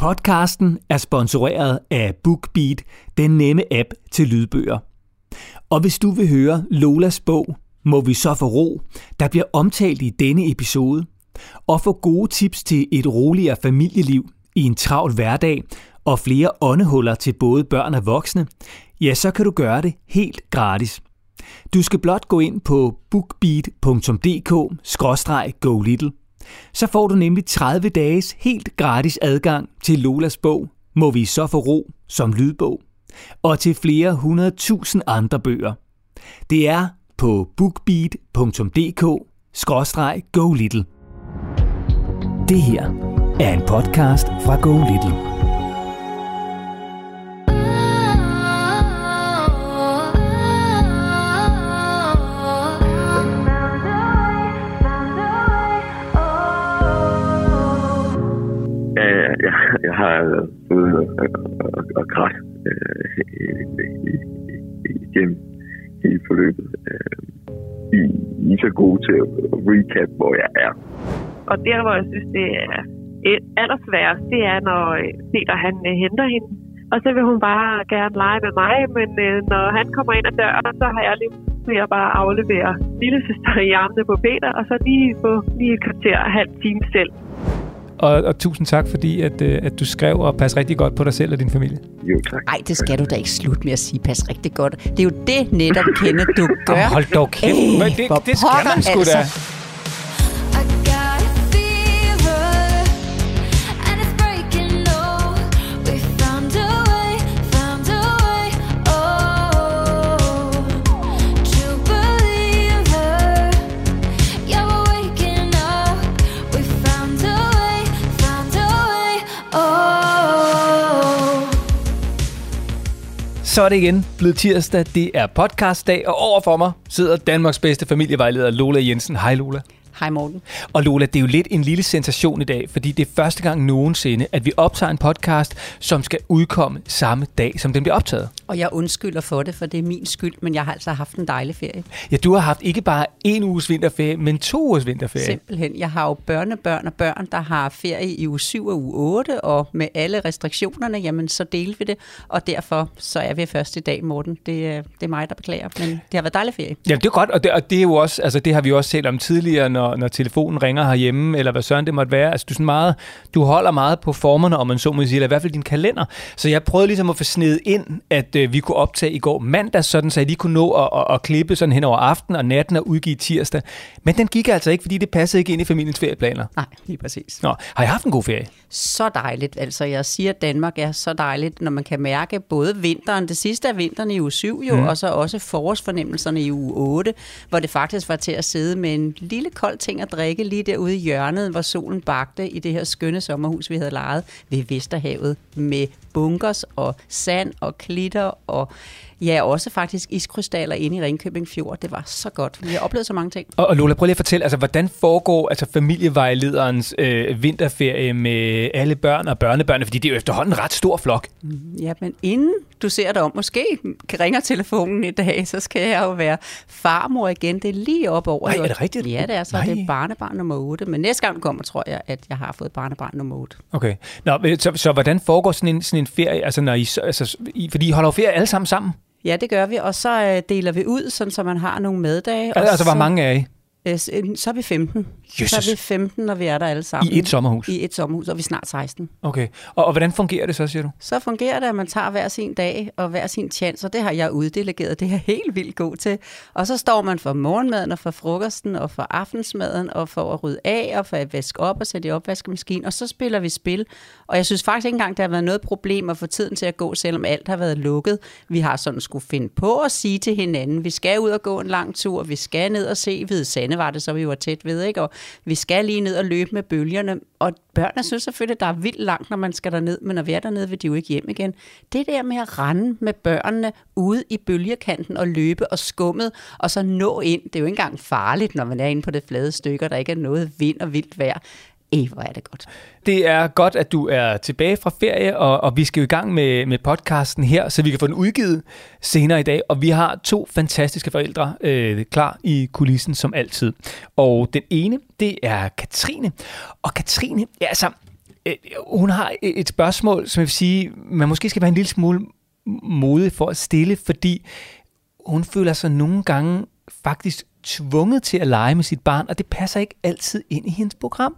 Podcasten er sponsoreret af BookBeat, den nemme app til lydbøger. Og hvis du vil høre Lolas bog, må vi så få ro, der bliver omtalt i denne episode, og få gode tips til et roligere familieliv i en travl hverdag og flere åndehuller til både børn og voksne, ja, så kan du gøre det helt gratis. Du skal blot gå ind på bookbeat.dk-go little så får du nemlig 30 dages helt gratis adgang til Lolas bog, Må vi så få ro som lydbog, og til flere hundredtusind andre bøger. Det er på bookbeat.dk-go little. Det her er en podcast fra Go Little. Jeg, jeg har fået og, og græt igennem hele forløbet. Øh, I, I er så gode til at recap, hvor jeg er. Og der, hvor jeg synes, det er allersværest, det er, når øh, Peter han øh, henter hende. Og så vil hun bare gerne lege med mig, men øh, når han kommer ind ad døren, så har jeg lige vil at bare aflevere lille søster i armene på Peter, og så lige få lige et kvarter og halv time selv. Og, og tusind tak, fordi at, øh, at du skrev og pas rigtig godt på dig selv og din familie. Jo, tak. Nej, det skal du da ikke slutte med at sige. Pas rigtig godt. Det er jo det netop, Kenneth, du gør. Jamen, hold dog kæft. Ej, Men det, det skal man sgu altså. da. Så er det igen blevet tirsdag. Det er podcastdag, og overfor mig sidder Danmarks bedste familievejleder Lola Jensen. Hej Lola. Hej Morten. Og Lola, det er jo lidt en lille sensation i dag, fordi det er første gang nogensinde, at vi optager en podcast, som skal udkomme samme dag, som den bliver optaget. Og jeg undskylder for det, for det er min skyld, men jeg har altså haft en dejlig ferie. Ja, du har haft ikke bare en uges vinterferie, men to ugers vinterferie. Simpelthen. Jeg har jo børnebørn og børn, der har ferie i uge 7 og uge 8, og med alle restriktionerne, jamen så deler vi det, og derfor så er vi først i dag, Morten. Det, er- det er mig, der beklager, men det har været dejlig ferie. Ja, det er godt, og det, og det er jo også, altså det har vi også talt om tidligere, når, når telefonen ringer herhjemme, eller hvad søren det måtte være. Altså du, sådan meget, du holder meget på formerne, om man så må sige, eller i hvert fald din kalender. Så jeg prøvede ligesom at få snedet ind, at øh, vi kunne optage i går mandag, sådan så jeg lige kunne nå at, at, at klippe sådan hen over aften og natten og udgive tirsdag. Men den gik altså ikke, fordi det passede ikke ind i familiens ferieplaner. Nej, lige præcis. Nå, har I haft en god ferie? Så dejligt. Altså, jeg siger, at Danmark er så dejligt, når man kan mærke både vinteren, det sidste af vinteren i uge 7 jo, mm. og så også forårsfornemmelserne i uge 8, hvor det faktisk var til at sidde med en lille kold ting at drikke lige derude i hjørnet, hvor solen bagte i det her skønne sommerhus, vi havde lejet ved Vesterhavet med bunkers og sand og klitter og ja, også faktisk iskrystaller inde i Ringkøbing Fjord. Det var så godt. Vi har oplevet så mange ting. Og, og Lola, prøv lige at fortælle, altså, hvordan foregår altså, familievejlederens øh, vinterferie med alle børn og børnebørn? Fordi det er jo efterhånden en ret stor flok. Ja, men inden du ser dig om, måske ringer telefonen i dag, så skal jeg jo være farmor igen. Det er lige op over. Nej, er det rigtigt? Ja, det er så. Nej. Det er barnebarn nummer 8. Men næste gang kommer, tror jeg, at jeg har fået barnebarn nummer 8. Okay. Nå, så, så hvordan foregår sådan en, sådan en ferie? Altså, når I, så- altså, I, fordi I holder jo ferie alle sammen sammen. Ja, det gør vi. Og så øh, deler vi ud, sådan, så man har nogle meddage. og Altså, hvor så- mange er I? Øh, Så er vi 15. Jesus. Så er vi 15, når vi er der alle sammen. I et sommerhus? I et sommerhus, og vi er snart 16. Okay. Og, og hvordan fungerer det så, siger du? Så fungerer det, at man tager hver sin dag og hver sin chance, og det har jeg uddelegeret. Det er jeg helt vildt god til. Og så står man for morgenmaden og for frokosten og for aftensmaden og for at rydde af og for at vaske op og sætte i opvaskemaskinen, og så spiller vi spil. Og jeg synes faktisk ikke engang, der har været noget problem at få tiden til at gå, selvom alt har været lukket. Vi har sådan skulle finde på at sige til hinanden, vi skal ud og gå en lang tur, vi skal ned og se Hvide Sande, var det så vi var tæt ved, ikke? og vi skal lige ned og løbe med bølgerne. Og børnene synes selvfølgelig, at der er vildt langt, når man skal derned, men når vi er dernede, vil de jo ikke hjem igen. Det der med at rende med børnene ude i bølgekanten og løbe og skummet, og så nå ind, det er jo ikke engang farligt, når man er inde på det flade stykke, og der ikke er noget vind og vildt vejr. Ej, hvor er det godt. Det er godt, at du er tilbage fra ferie, og, og vi skal jo i gang med, med podcasten her, så vi kan få den udgivet senere i dag. Og vi har to fantastiske forældre øh, klar i kulissen, som altid. Og den ene, det er Katrine. Og Katrine, ja, altså, øh, hun har et spørgsmål, som jeg vil sige, man måske skal være en lille smule modig for at stille, fordi hun føler sig nogle gange faktisk tvunget til at lege med sit barn, og det passer ikke altid ind i hendes program.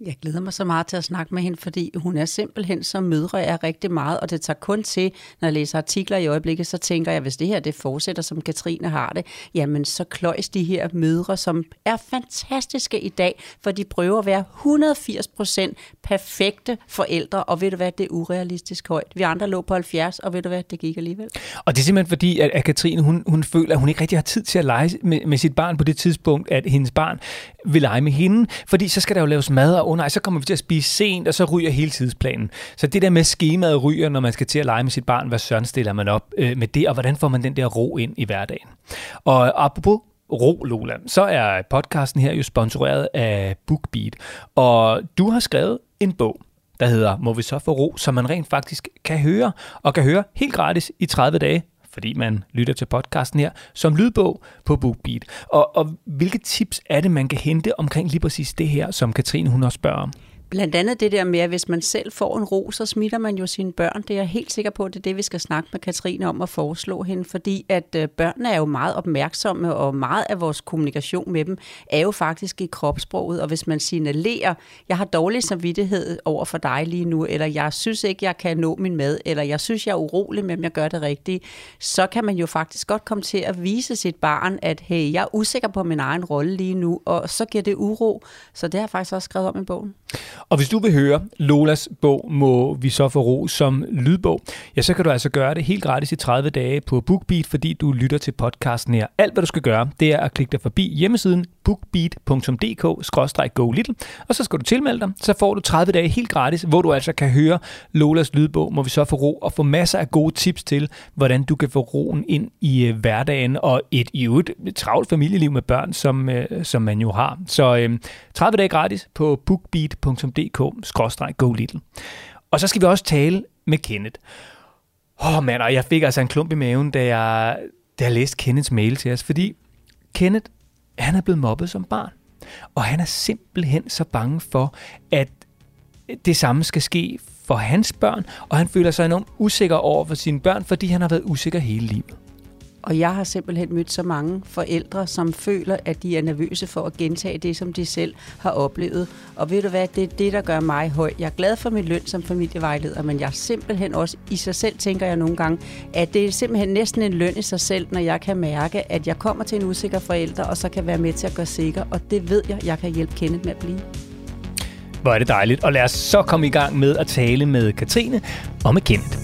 Jeg glæder mig så meget til at snakke med hende, fordi hun er simpelthen som mødre er rigtig meget, og det tager kun til, når jeg læser artikler i øjeblikket, så tænker jeg, hvis det her det fortsætter, som Katrine har det, jamen så kløjs de her mødre, som er fantastiske i dag, for de prøver at være 180 procent perfekte forældre, og ved du hvad, det er urealistisk højt. Vi andre lå på 70, og ved du hvad, det gik alligevel. Og det er simpelthen fordi, at, at Katrine, hun, hun føler, at hun ikke rigtig har tid til at lege med, med sit barn på det tidspunkt, at hendes barn vil lege med hende, fordi så skal der jo laves mad, og oh nej, så kommer vi til at spise sent, og så ryger hele tidsplanen. Så det der med skemaet ryger, når man skal til at lege med sit barn, hvad søren stiller man op øh, med det, og hvordan får man den der ro ind i hverdagen. Og apropos ro, Lola, så er podcasten her jo sponsoreret af BookBeat, og du har skrevet en bog, der hedder Må vi så få ro, som man rent faktisk kan høre, og kan høre helt gratis i 30 dage, fordi man lytter til podcasten her, som lydbog på BookBeat. Og, og hvilke tips er det, man kan hente omkring lige præcis det her, som Katrine hun også spørger om? Blandt andet det der med, at hvis man selv får en ro, så smitter man jo sine børn. Det er jeg helt sikker på, at det er det, vi skal snakke med Katrine om at foreslå hende, fordi at øh, børnene er jo meget opmærksomme, og meget af vores kommunikation med dem er jo faktisk i kropssproget, og hvis man signalerer, jeg har dårlig samvittighed over for dig lige nu, eller jeg synes ikke, jeg kan nå min mad, eller jeg synes, jeg er urolig med, om jeg gør det rigtigt, så kan man jo faktisk godt komme til at vise sit barn, at hey, jeg er usikker på min egen rolle lige nu, og så giver det uro. Så det har jeg faktisk også skrevet om i bogen. Og hvis du vil høre Lolas bog, må vi så få ro som lydbog, ja, så kan du altså gøre det helt gratis i 30 dage på BookBeat, fordi du lytter til podcasten her. Alt, hvad du skal gøre, det er at klikke dig forbi hjemmesiden bookbeat.dk-go little, og så skal du tilmelde dig. Så får du 30 dage helt gratis, hvor du altså kan høre Lolas lydbog, må vi så få ro, og få masser af gode tips til, hvordan du kan få roen ind i øh, hverdagen, og et i øvrigt travlt familieliv med børn, som, øh, som man jo har. Så øh, 30 dage gratis på bookbeat.dk-go little. Og så skal vi også tale med Kenneth. Åh oh, mand, og jeg fik altså en klump i maven, da jeg, da jeg læste Kenneths mail til os, fordi Kenneth, han er blevet mobbet som barn. Og han er simpelthen så bange for, at det samme skal ske for hans børn, og han føler sig enormt usikker over for sine børn, fordi han har været usikker hele livet. Og jeg har simpelthen mødt så mange forældre, som føler, at de er nervøse for at gentage det, som de selv har oplevet. Og ved du hvad, det er det, der gør mig høj. Jeg er glad for min løn som familievejleder, men jeg simpelthen også i sig selv, tænker jeg nogle gange, at det er simpelthen næsten en løn i sig selv, når jeg kan mærke, at jeg kommer til en usikker forælder, og så kan være med til at gøre sikker. Og det ved jeg, jeg kan hjælpe Kenneth med at blive. Hvor er det dejligt. Og lad os så komme i gang med at tale med Katrine og med Kenneth.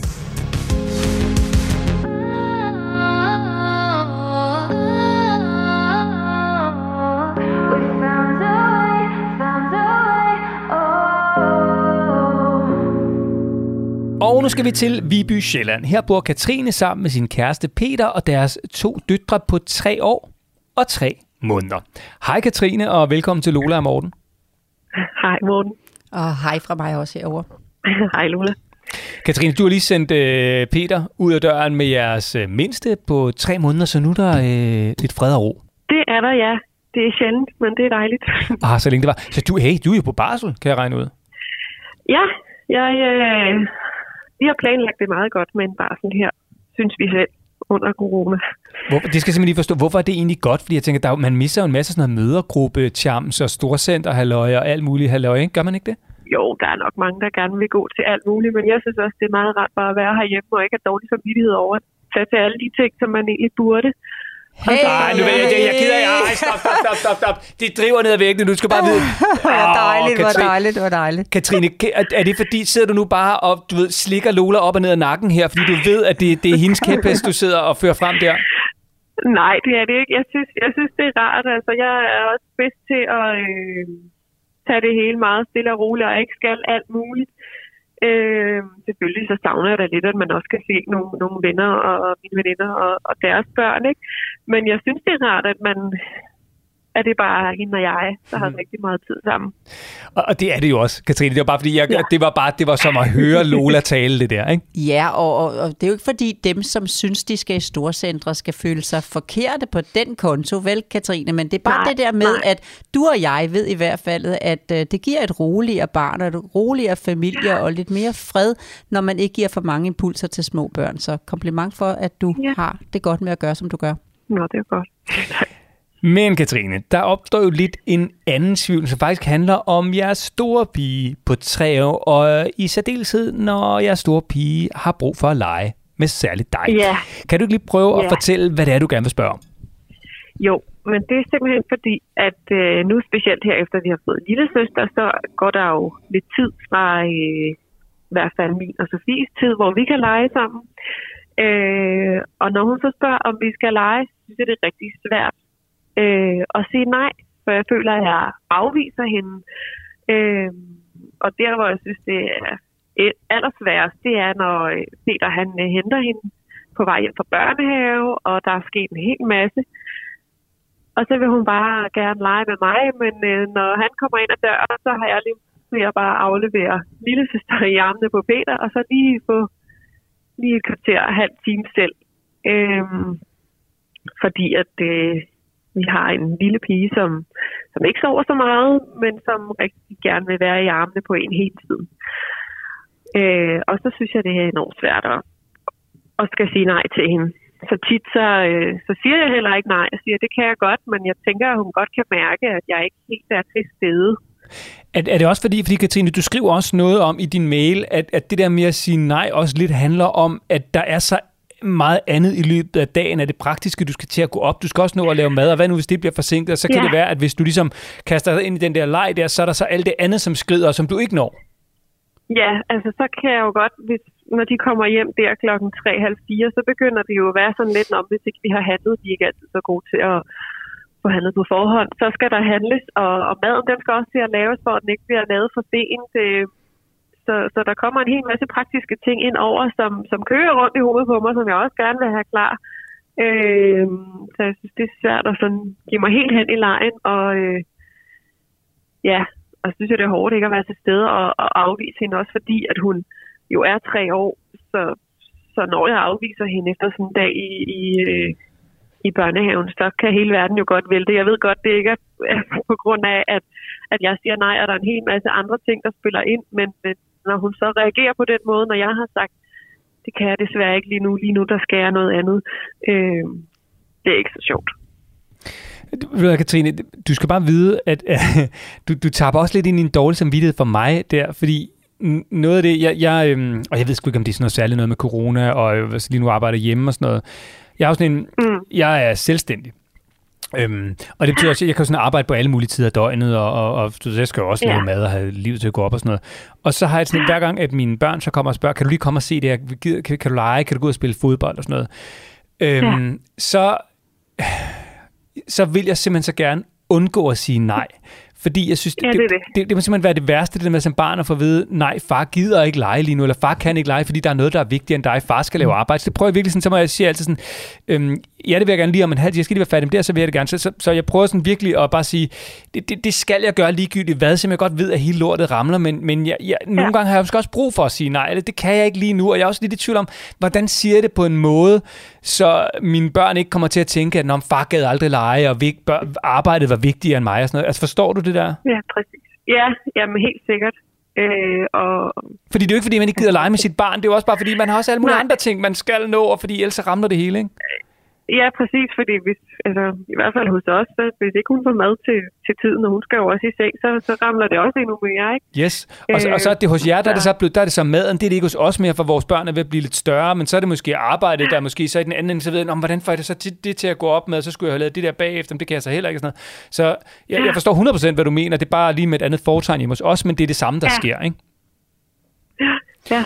Og nu skal vi til Viby Sjælland. Her bor Katrine sammen med sin kæreste Peter og deres to døtre på tre år og tre måneder. Hej Katrine, og velkommen til Lola og Morten. Hej, Morten. Og hej fra mig også herover. Hej, Lola. Katrine, du har lige sendt øh, Peter ud af døren med jeres øh, mindste på tre måneder, så nu er der øh, lidt fred og ro. Det er der, ja. Det er sjældent, men det er dejligt. Ah, så længe det var. Så du, hey, du er jo på barsel, kan jeg regne ud. ja, jeg, øh, vi har planlagt det meget godt med en barsel her, synes vi selv. under corona. Hvor, det skal jeg simpelthen lige forstå. Hvorfor er det egentlig godt? Fordi jeg tænker, der, er man misser jo en masse sådan noget mødergruppe, chams og storcenter, halløj og alt muligt halløj, ikke? Gør man ikke det? Jo, der er nok mange, der gerne vil gå til alt muligt, men jeg synes også, det er meget rart bare at være herhjemme og ikke have dårlig samvittighed over at tage til alle de ting, som man egentlig burde. Hey, Nej, nu ved jeg, jeg, jeg gider ikke. Ej, stop, stop, stop, stop, stop. Det driver ned ad væggene. Du skal bare vide. Hvor Åh, dejligt, hvor Katrine- dejligt, hvor dejligt. Katrine, ka- er- er det fordi, sidder du nu bare og du ved, slikker Lola op og ned ad nakken her, fordi du ved, at det, det er hendes kæphest, du sidder og fører frem der? Nej, det er det ikke. Jeg synes, jeg synes det er rart. Altså, jeg er også bedst til at øh, tage det hele meget stille og roligt, og ikke skal alt muligt. Øh, selvfølgelig så savner jeg da lidt, at man også kan se nogle, nogle venner og, og mine veninder og, og deres børn. Ikke? Men jeg synes, det er rart, at man at det bare er hende og jeg, der har rigtig meget tid sammen. Og, og det er det jo også, Katrine. Det var bare fordi, jeg, Ja. det var bare det var som at høre Lola tale det der, ikke? Ja, og, og, og det er jo ikke fordi dem, som synes, de skal i storcentre, skal føle sig forkerte på den konto, vel Katrine? Men det er bare Nej, det der med, nej. at du og jeg ved i hvert fald, at uh, det giver et roligere barn og et roligere familie og lidt mere fred, når man ikke giver for mange impulser til små børn. Så kompliment for, at du Ja. har det godt med at gøre, som du gør. Nå, det er godt. Men Katrine, der opstår jo lidt en anden tvivl, som faktisk handler om jeres store pige på tre år, og i særdeleshed, når jeres store pige har brug for at lege med særligt dig. Ja. Kan du ikke lige prøve at Ja. fortælle, hvad det er, du gerne vil spørge om? Jo, men det er simpelthen fordi, at øh, nu specielt her efter vi har fået lille søster, så går der jo lidt tid fra øh, i hvert fald min og Sofies tid, hvor vi kan lege sammen. Øh, og når hun så spørger, om vi skal lege, så synes jeg, det er rigtig svært øh, at sige nej, for jeg føler, at jeg afviser hende. Øh, og der, hvor jeg synes, det er e- allersværest, det er, når øh, Peter han øh, henter hende på vej hjem fra børnehave, og der er sket en hel masse. Og så vil hun bare gerne lege med mig, men øh, når han kommer ind ad døren, så har jeg lige ved jeg bare aflevere lille søster i armene på Peter, og så lige få lige et kvarter og halv time selv. Øhm, fordi at øh, vi har en lille pige, som, som ikke sover så meget, men som rigtig gerne vil være i armene på en hele tiden. Øh, og så synes jeg, det er enormt svært at, at skal sige nej til hende. Så tit så, øh, så siger jeg heller ikke nej. Jeg siger, det kan jeg godt, men jeg tænker, at hun godt kan mærke, at jeg ikke helt er til stede. Er, er det også fordi, fordi Katrine, du skriver også noget om i din mail, at, at det der med at sige nej også lidt handler om, at der er så meget andet i løbet af dagen af det praktiske, du skal til at gå op. Du skal også nå at lave mad, og hvad nu, hvis det bliver forsinket? Så kan Ja. det være, at hvis du ligesom kaster dig ind i den der leg der, så er der så alt det andet, som skrider, som du ikke når. Ja, altså så kan jeg jo godt, hvis, når de kommer hjem der klokken 3.30, så begynder det jo at være sådan lidt, om hvis ikke vi har handlet, vi er ikke altid så gode til at få handlet på forhånd, så skal der handles, og, og maden den skal også til at laves, for at den ikke bliver lavet for sent. Øh, Så, så der kommer en hel masse praktiske ting ind over, som, som kører rundt i hovedet på mig, som jeg også gerne vil have klar. Øh, så jeg synes, det er svært at sådan give mig helt hen i lejen, og øh, ja, og så synes jeg, det er hårdt ikke at være til stede og, og afvise hende også, fordi at hun jo er tre år, så, så når jeg afviser hende efter sådan en dag i, i, øh, i børnehaven, så kan hele verden jo godt vælte. Jeg ved godt, det ikke er på grund af, at, at jeg siger nej, og der er en hel masse andre ting, der spiller ind, men men når hun så reagerer på den måde, når jeg har sagt, det kan jeg desværre ikke lige nu, lige nu der skal jeg noget andet, øh, det er ikke så sjovt. Ved du Katrine, du skal bare vide, at øh, du, du taber også lidt ind i en dårlig samvittighed for mig der, fordi noget af det, jeg, jeg øhm, og jeg ved sgu ikke, om det er sådan noget særligt noget med corona, og øh, lige nu arbejder hjemme og sådan noget. Jeg er sådan en, Mm. jeg er selvstændig. Øhm, og det betyder også, at jeg kan sådan arbejde på alle mulige tider af døgnet, og, og, og så jeg skal jo også Ja. lave mad og have livet til at gå op og sådan noget. Og så har jeg sådan, hver gang, at mine børn så kommer og spørger, kan du lige komme og se det her? Kan, kan, kan du lege? Kan du gå ud og spille fodbold og sådan noget? Øhm, Ja. Så så vil jeg simpelthen så gerne undgå at sige nej. Fordi jeg synes, det, Ja, det, det det. det. Det, det må simpelthen være det værste, det der med som barn at få at vide, nej, far gider ikke lege lige nu, eller far kan ikke lege, fordi der er noget, der er vigtigere end dig. Far skal lave arbejde. Så det prøver jeg virkelig sådan, så må jeg sige altid sådan, øhm, ja, det vil jeg gerne lige om en halv, jeg skal lige være færdig med det, så vil jeg det gerne. Så, så, så jeg prøver sådan virkelig at bare sige, det, det, det skal jeg gøre ligegyldigt hvad, som jeg godt ved, at hele lortet ramler, men, men jeg, jeg, nogle Ja. gange har jeg måske også brug for at sige nej, eller det kan jeg ikke lige nu, og jeg er også lidt i tvivl om, hvordan siger jeg det på en måde, så mine børn ikke kommer til at tænke, at når far gad aldrig lege, og vig, bør, arbejdet var vigtigere end mig, og sådan noget. Altså forstår du det der? Ja, præcis. Ja, jamen helt sikkert. Øh, og Fordi det er jo ikke, fordi man ikke gider lege med sit barn. Det er jo også bare, fordi man har også alle mulige Nej. andre ting, man skal nå, og fordi ellers ramler det hele, ikke? Ja, præcis, fordi hvis, altså, i hvert fald hos os, så hvis ikke hun får mad til, til tiden, og hun skal jo også i seng, så, så ramler det også endnu mere, ikke? Yes. Og, så, og så er det hos jer, der er det så, blevet, der er det så maden. Det er det ikke hos os mere, for vores børn er ved at blive lidt større, men så er det måske arbejdet, der er måske så i den anden ende, så ved jeg, "Nå, men hvordan får jeg det så til, det til at gå op med, så skulle jeg have lavet det der bagefter, men det kan jeg så heller ikke. Sådan noget. Så jeg, jeg forstår 100% hvad du mener. Det er bare lige med et andet foretegn hjemme hos os, men det er det samme, der Ja. sker, ikke? Ja,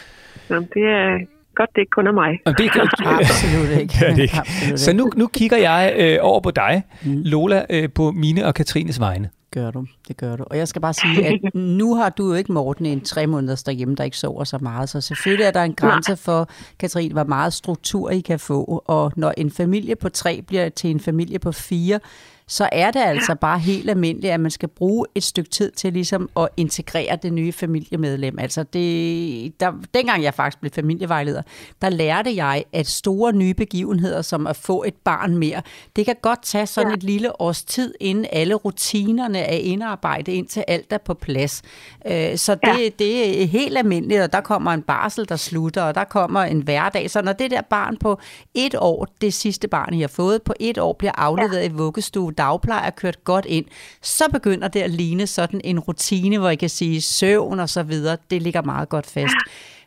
Jamen, det er godt, det ikke kun er mig. Og det, Absolut ikke. Ja, det er ikke. Absolut Så nu, nu kigger jeg øh, over på dig, Lola, øh, på mine og Katrines vegne. gør du. Det gør du. Og jeg skal bare sige, at nu har du jo ikke, Morten, en tre måneders derhjemme, der ikke sover så meget. Så selvfølgelig er der en grænse for, Katrine, hvor meget struktur I kan få. Og når en familie på tre bliver til en familie på fire, så er det altså bare helt almindeligt, at man skal bruge et stykke tid til ligesom at integrere det nye familiemedlem. Altså det, der, dengang jeg faktisk blev familievejleder, der lærte jeg, at store nye begivenheder, som at få et barn mere, det kan godt tage sådan et lille års tid, inden alle rutinerne er indarbejdet, indtil alt er på plads. Øh, Så det, det er helt almindeligt, og der kommer en barsel, der slutter, og der kommer en hverdag. Så når det der barn på et år, det sidste barn, I har fået, på et år bliver afleveret i vuggestue, dagpleje er kørt godt ind, så begynder det at ligne sådan en rutine, hvor I kan sige søvn og så videre. Det ligger meget godt fast.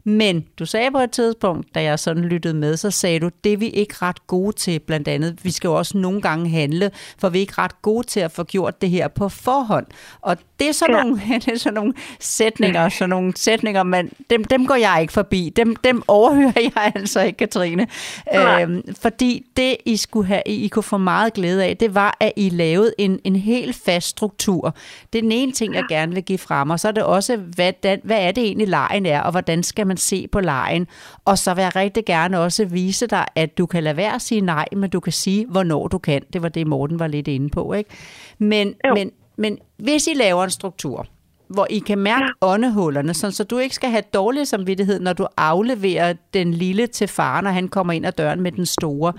Men du sagde på et tidspunkt, da jeg sådan lyttede med, så sagde du, det er vi ikke ret gode til, blandt andet. Vi skal jo også nogle gange handle, for vi er ikke ret gode til at få gjort det her på forhånd. Og det er sådan, Ja. nogle, det er sådan nogle sætninger, sådan nogle sætninger, men dem, dem går jeg ikke forbi. Dem, dem overhører jeg altså ikke, Katrine. Nej. Øhm, fordi det, I skulle have, I kunne få meget glæde af, det var, at I lavede en, en helt fast struktur. Det er den ene ting, jeg gerne vil give frem, og så er det også, hvad, hvad er det egentlig lejen er, og hvordan skal man se på lejen. Og så vil jeg rigtig gerne også vise dig, at du kan lade være at sige nej, men du kan sige, hvornår du kan. Det var det, Morten var lidt inde på. Ikke? Men, Jo. men, men hvis I laver en struktur, hvor I kan mærke ja. åndehullerne, sådan, så du ikke skal have dårlig samvittighed, når du afleverer den lille til far, når han kommer ind ad døren med den store.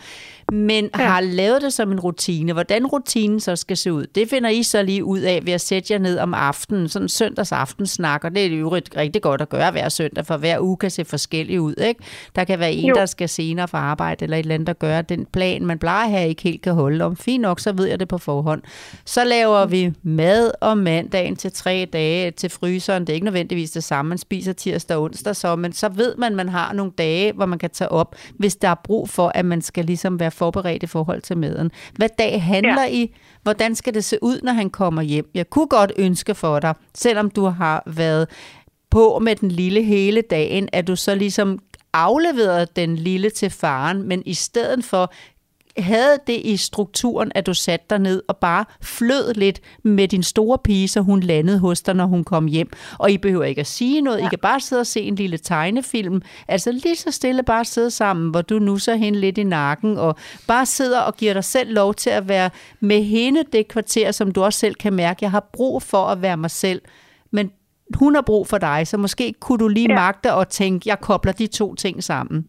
Men ja. har lavet det som en rutine. Hvordan rutinen så skal se ud, det finder I så lige ud af ved at sætte jer ned om aftenen, sådan søndags aftensnak, og det er jo rigtig godt at gøre hver søndag, for hver uge kan se forskellig ud. Ikke? Der kan være en, Jo. der skal senere fra arbejde, eller et eller andet, der gør den plan, man plejer at have, ikke helt kan holde om. Fint nok, så ved jeg det på forhånd. Så laver vi mad om mandagen til tre dage til fryseren. Det er ikke nødvendigvis det samme, man spiser tirsdag og onsdag, så, men så ved man, at man har nogle dage, hvor man kan tage op, hvis der er brug for, at man skal ligesom være forberedt i forhold til maden. Hvad dag handler ja. I? Hvordan skal det se ud, når han kommer hjem? Jeg kunne godt ønske for dig, selvom du har været på med den lille hele dagen, at du så ligesom afleverede den lille til faren, men i stedet for havde det i strukturen, at du satte dig ned og bare flød lidt med din store pige, så hun landede hos dig, når hun kom hjem. Og I behøver ikke at sige noget. Ja. I kan bare sidde og se en lille tegnefilm. Altså lige så stille bare sidde sammen, hvor du nu så hende lidt i nakken, og bare sidder og giver dig selv lov til at være med hende det kvarter, som du også selv kan mærke. Jeg har brug for at være mig selv. Men hun har brug for dig, så måske kunne du lige ja. Magte og tænke, jeg kobler de to ting sammen.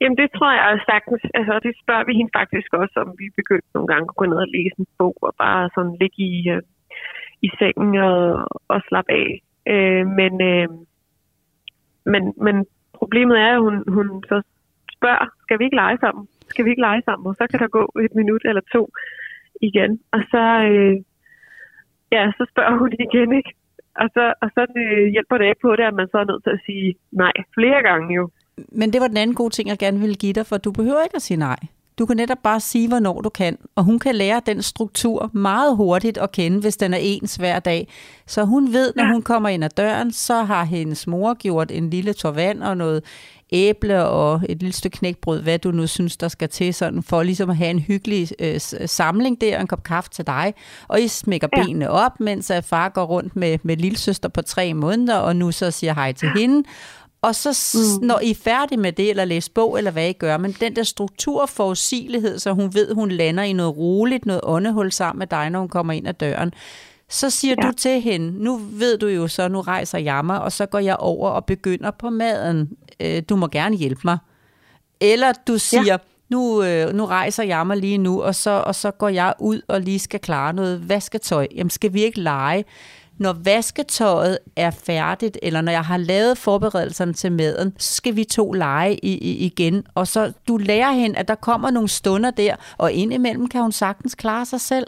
Jamen, det tror jeg sagtens. Altså, det spørger vi hende faktisk også, om vi begyndte nogle gange at gå ned og læse en bog, og bare sådan ligge i, øh, i sengen og, og slappe af. Øh, men, øh, men, men problemet er, at hun, hun så spørger, skal vi ikke lege sammen? Skal vi ikke lege sammen? Og så kan der gå et minut eller to igen. Og så, øh, ja, så spørger hun igen, ikke? Og så, og så det hjælper det ikke på det, at man så er nødt til at sige nej flere gange jo. Men det var den anden gode ting, jeg gerne ville give dig, for du behøver ikke at sige nej. Du kan netop bare sige, hvornår du kan. Og hun kan lære den struktur meget hurtigt at kende, hvis den er ens hver dag. Så hun ved, når hun kommer ind ad døren, så har hendes mor gjort en lille tår vand og noget æble og et lille stykke knækbrød, hvad du nu synes, der skal til, sådan for ligesom at have en hyggelig øh, samling der, en kop kaffe til dig. Og I smækker ja. Ja. benene op, mens at far går rundt med, med lillesøster på tre måneder, og nu så siger hej til hende. Og så mm. når I er færdige med det, eller læse bog, eller hvad I gør, men den der struktur og forudsigelighed, så hun ved, hun lander i noget roligt, noget åndehul sammen med dig, når hun kommer ind ad døren, så siger. Ja. du til hende, nu ved du jo så, nu rejser jeg mig, og så går jeg over og begynder på maden. Øh, du må gerne hjælpe mig. Eller du siger, ja. nu, øh, nu rejser jeg mig lige nu, og så, og så går jeg ud og lige skal klare noget vasketøj. Jamen, skal vi ikke lege? Når vasketøjet er færdigt, eller når jeg har lavet forberedelserne til maden, så skal vi to lege i, i, igen. Og så du lærer hende, at der kommer nogle stunder der, og indimellem kan hun sagtens klare sig selv.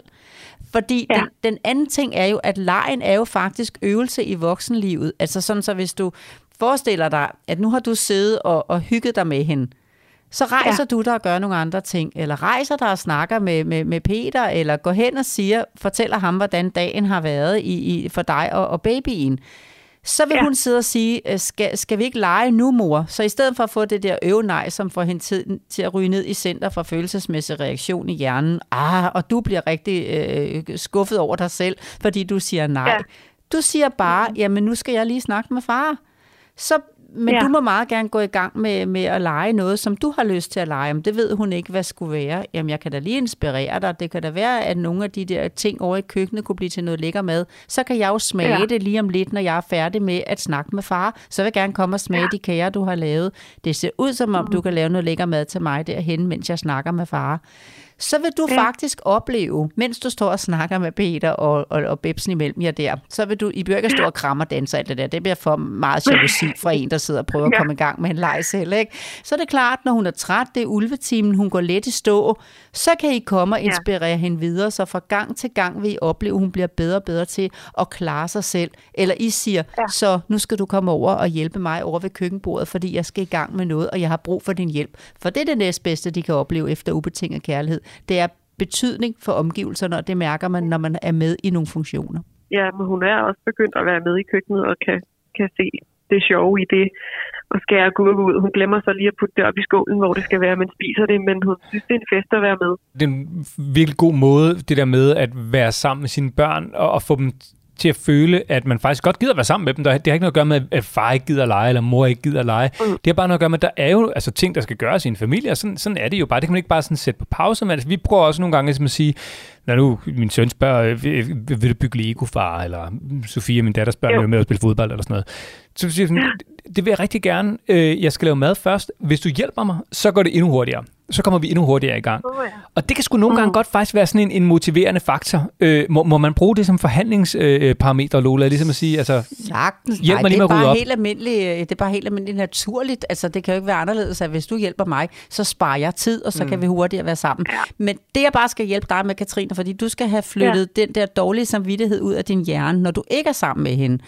Fordi ja. Den, den anden ting er jo, at lejen er jo faktisk øvelse i voksenlivet. Altså sådan, så hvis du forestiller dig, at nu har du siddet og, og hygget dig med hende, så rejser ja. du dig og gør nogle andre ting, eller rejser dig og snakker med, med, med Peter, eller går hen og siger, fortæller ham, hvordan dagen har været i, i, for dig og, og babyen. Så vil ja. Hun sidde og sige, øh, skal, skal vi ikke lege nu, mor? Så i stedet for at få det der øvenej, som får hende tid til at ryge ned i center for følelsesmæssig reaktion i hjernen, ah, og du bliver rigtig øh, skuffet over dig selv, fordi du siger nej. Ja. Ja. Du siger bare, jamen nu skal jeg lige snakke med far. Så, men ja. Du må meget gerne gå i gang med, med at lege noget, som du har lyst til at lege. Men det ved hun ikke, hvad skulle være. Jamen, jeg kan da lige inspirere dig. Det kan da være, at nogle af de der ting over i køkkenet kunne blive til noget lækker mad. Så kan jeg jo smage ja. Det lige om lidt, når jeg er færdig med at snakke med far. Så vil jeg gerne komme og smage ja. de kager, du har lavet. Det ser ud som om, du kan lave noget lækker mad til mig derhen, mens jeg snakker med far så vil du ja. Faktisk opleve, mens du står og snakker med Peter og, og, og Bebsen imellem jer der, så vil du, I behøver ikke at stå og kramme og danse alt det der. Det bliver for meget jalousi fra en, der sidder og prøver at Ja. komme i gang med en leg selv. Ikke? Så er det klart, når hun er træt, det er ulvetimen, hun går let i stå, så kan I komme og Ja. inspirere hende videre, så fra gang til gang vil I opleve, at hun bliver bedre og bedre til at klare sig selv. Eller I siger, ja. Ja. så nu skal du komme over og hjælpe mig over ved køkkenbordet, fordi jeg skal i gang med noget, og jeg har brug for din hjælp. For det er det næstbedste, de kan opleve efter ubetinget kærlighed. Det er betydning for omgivelserne, og det mærker man, når man er med i nogle funktioner. Ja, men hun er også begyndt at være med i køkkenet og kan, kan se det sjove i det og skære gurke ud. Hun glemmer så lige at putte det op i skålen, hvor det skal være, men spiser det, men hun synes, det er en fest at være med. Det er en virkelig god måde, det der med at være sammen med sine børn og, og få dem til at føle, at man faktisk godt gider være sammen med dem. Der, det har ikke noget at gøre med, at far ikke gider at lege, eller mor ikke gider at lege. Mm. Det har bare noget at gøre med, at der er jo altså, ting, der skal gøres i en familie, og sådan, sådan er det jo bare. Det kan man ikke bare sådan sætte på pause. Men altså, vi prøver også nogle gange ligesom at sige, når nu min søn spørger, øh, vil, vil du bygge Lego, far? Eller Sofia, min datter, spørger, vil med at spille fodbold eller sådan noget. Så siger sådan, det, det vil jeg rigtig gerne. Øh, jeg skal lave mad først. Hvis du hjælper mig, så går det endnu hurtigere. Så kommer vi endnu hurtigere i gang. Oh, ja. Og det kan sgu nogle gange godt faktisk være sådan en, en motiverende faktor. Øh, må, må man bruge det som forhandlingsparameter, øh, Lola? Ligesom at sige, altså, Sagtens. Hjælp Nej, mig lige det, med er at rydde op. helt almindeligt, øh, det er bare helt almindeligt naturligt. Altså, det kan jo ikke være anderledes, at hvis du hjælper mig, så sparer jeg tid, og så mm. kan vi hurtigere være sammen. Men det, jeg bare skal hjælpe dig med, Katrine, fordi du skal have flyttet ja. den der dårlige samvittighed ud af din hjerne, når du ikke er sammen med hende.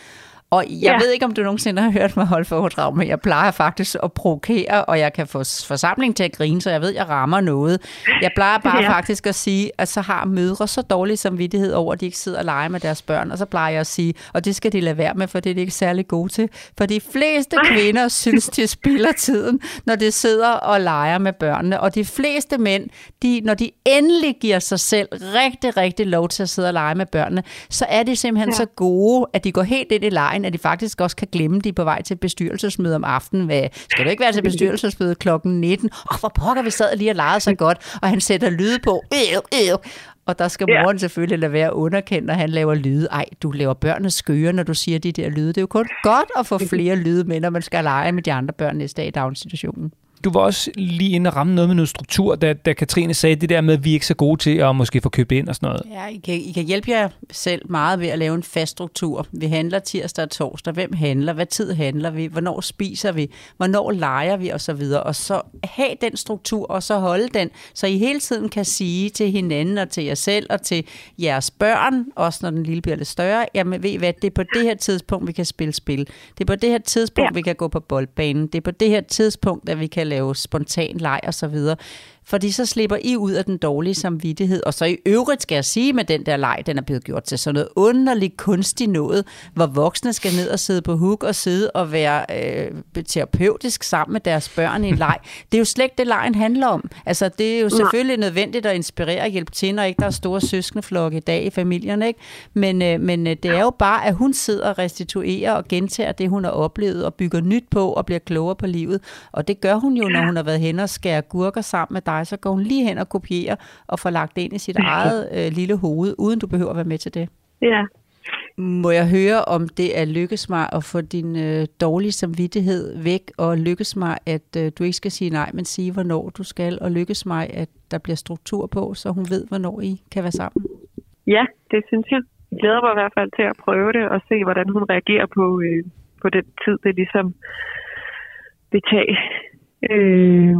Og jeg ja. Ved ikke, om du nogensinde har hørt mig holde foredrag, men jeg plejer faktisk at provokere, og jeg kan få forsamlingen til at grine, så jeg ved, at jeg rammer noget. Jeg plejer bare. Ja. faktisk at sige, at så har mødre så dårlig samvittighed over, at de ikke sidder og leger med deres børn, og så plejer jeg at sige, og det skal de lade være med, for det er de ikke særlig gode til. For de fleste kvinder synes, de spilder tiden, når de sidder og leger med børnene, og de fleste mænd, de, når de endelig giver sig selv rigtig, rigtig lov til at sidde og lege med børnene, så er de simpelthen ja. så gode, at de går helt ind i lejen, at de faktisk også kan glemme, de er på vej til bestyrelsesmøde om aftenen. Hvad, skal du ikke være til bestyrelsesmøde klokken 19? Åh, hvor pokker, vi sad lige og legede så godt, og han sætter lyde på. Øh, øh. Og der skal Ja. moren selvfølgelig lade være at underkende, når han laver lyde. Ej, du laver børnene skøre, når du siger de der lyde. Det er jo kun godt at få flere lyde med, når man skal lege med de andre børn næste dag i daginstitutionen. Du var også lige inde og ramme noget med noget struktur, da, da Katrine sagde det der med, at vi er ikke så gode til at måske få købt ind og sådan noget. Ja, I kan, I kan hjælpe jer selv meget ved at lave en fast struktur. Vi handler tirsdag og torsdag. Hvem handler? Hvad tid handler vi? Hvornår spiser vi? Hvornår leger vi? Og så videre. Og så have den struktur, og så holde den, så I hele tiden kan sige til hinanden og til jer selv og til jeres børn, også når den lille bliver lidt større, jamen ved I hvad, det er på det her tidspunkt, vi kan spille spil. Det er på det her tidspunkt, ja. vi kan gå på boldbanen. Det er på det her tidspunkt, at vi kan lave spontan leg og så videre. Fordi så slipper I ud af den dårlige samvittighed. Og så i øvrigt skal jeg sige med den der leg, den er blevet gjort til sådan noget underligt kunstigt noget, hvor voksne skal ned og sidde på huk og sidde og være øh, terapeutisk sammen med deres børn i en leg. Det er jo slet ikke det, lejen handler om. Altså, det er jo selvfølgelig nødvendigt at inspirere og hjælpe til, når ikke der er store søskendeflokke i dag i familien, ikke? Men, øh, men øh, det er jo bare, at hun sidder og restituerer og gentager det, hun har oplevet, og bygger nyt på og bliver klogere på livet. Og det gør hun jo, når hun har været hen og skærer gurker sammen med dig, så går hun lige hen og kopierer og får lagt det ind i sit eget øh, lille hoved, uden du behøver at være med til det. Ja. Må jeg høre, om det er lykkes mig at få din øh, dårlige samvittighed væk, og lykkes mig, at øh, du ikke skal sige nej, men sige, hvornår du skal, og lykkes mig, at der bliver struktur på, så hun ved, hvornår I kan være sammen? ja, det synes jeg. jeg glæder mig i hvert fald til at prøve det og se, hvordan hun reagerer på, øh, på den tid, det ligesom vil tage. Øh,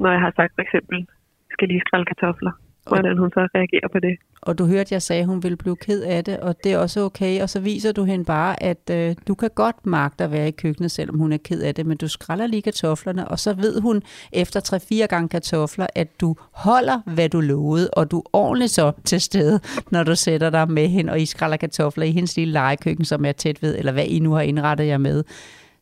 når jeg har sagt for eksempel, skal lige skrælle kartofler. Hvordan hun så reagerer på det. Og du hørte, jeg sagde, at hun ville blive ked af det, og det er også okay. Og så viser du hende bare, at øh, du kan godt magte at være i køkkenet, selvom hun er ked af det, men du skræller lige kartoflerne, og så ved hun efter 3-4 gange kartofler, at du holder, hvad du lovede, og du er ordentligt så til stede, når du sætter dig med hende, og I skræller kartofler i hendes lille legekøkken, som er tæt ved, eller hvad I nu har indrettet jer med.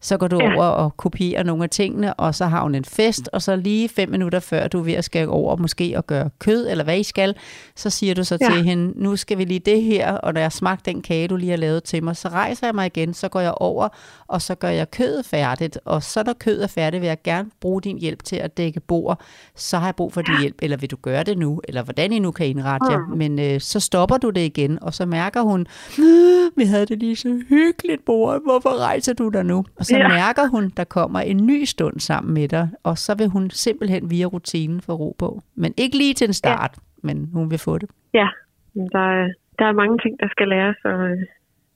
Så går du ja. Ja. over og kopierer nogle af tingene, og så har hun en fest, og så lige fem minutter før du er ved at skal over måske og gøre kød, eller hvad I skal, så siger du så ja. Ja. til hende, nu skal vi lige det her, og når jeg har smagt den kage, du lige har lavet til mig, så rejser jeg mig igen, så går jeg over, og så gør jeg kødet færdigt, og så når kødet er færdigt, vil jeg gerne bruge din hjælp til at dække bord, så har jeg brug for din hjælp, eller vil du gøre det nu, eller hvordan I nu kan indrette jer, men øh, så stopper du det igen, og så mærker hun, "Øh, vi havde det lige så hyggeligt, mor, hvorfor rejser du dig nu? Og så ja. Mærker hun, der kommer en ny stund sammen med dig, og så vil hun simpelthen via rutinen få ro på. Men ikke lige til en start, ja. men hun vil få det. Ja, der, er- der er mange ting, der skal læres, og øh,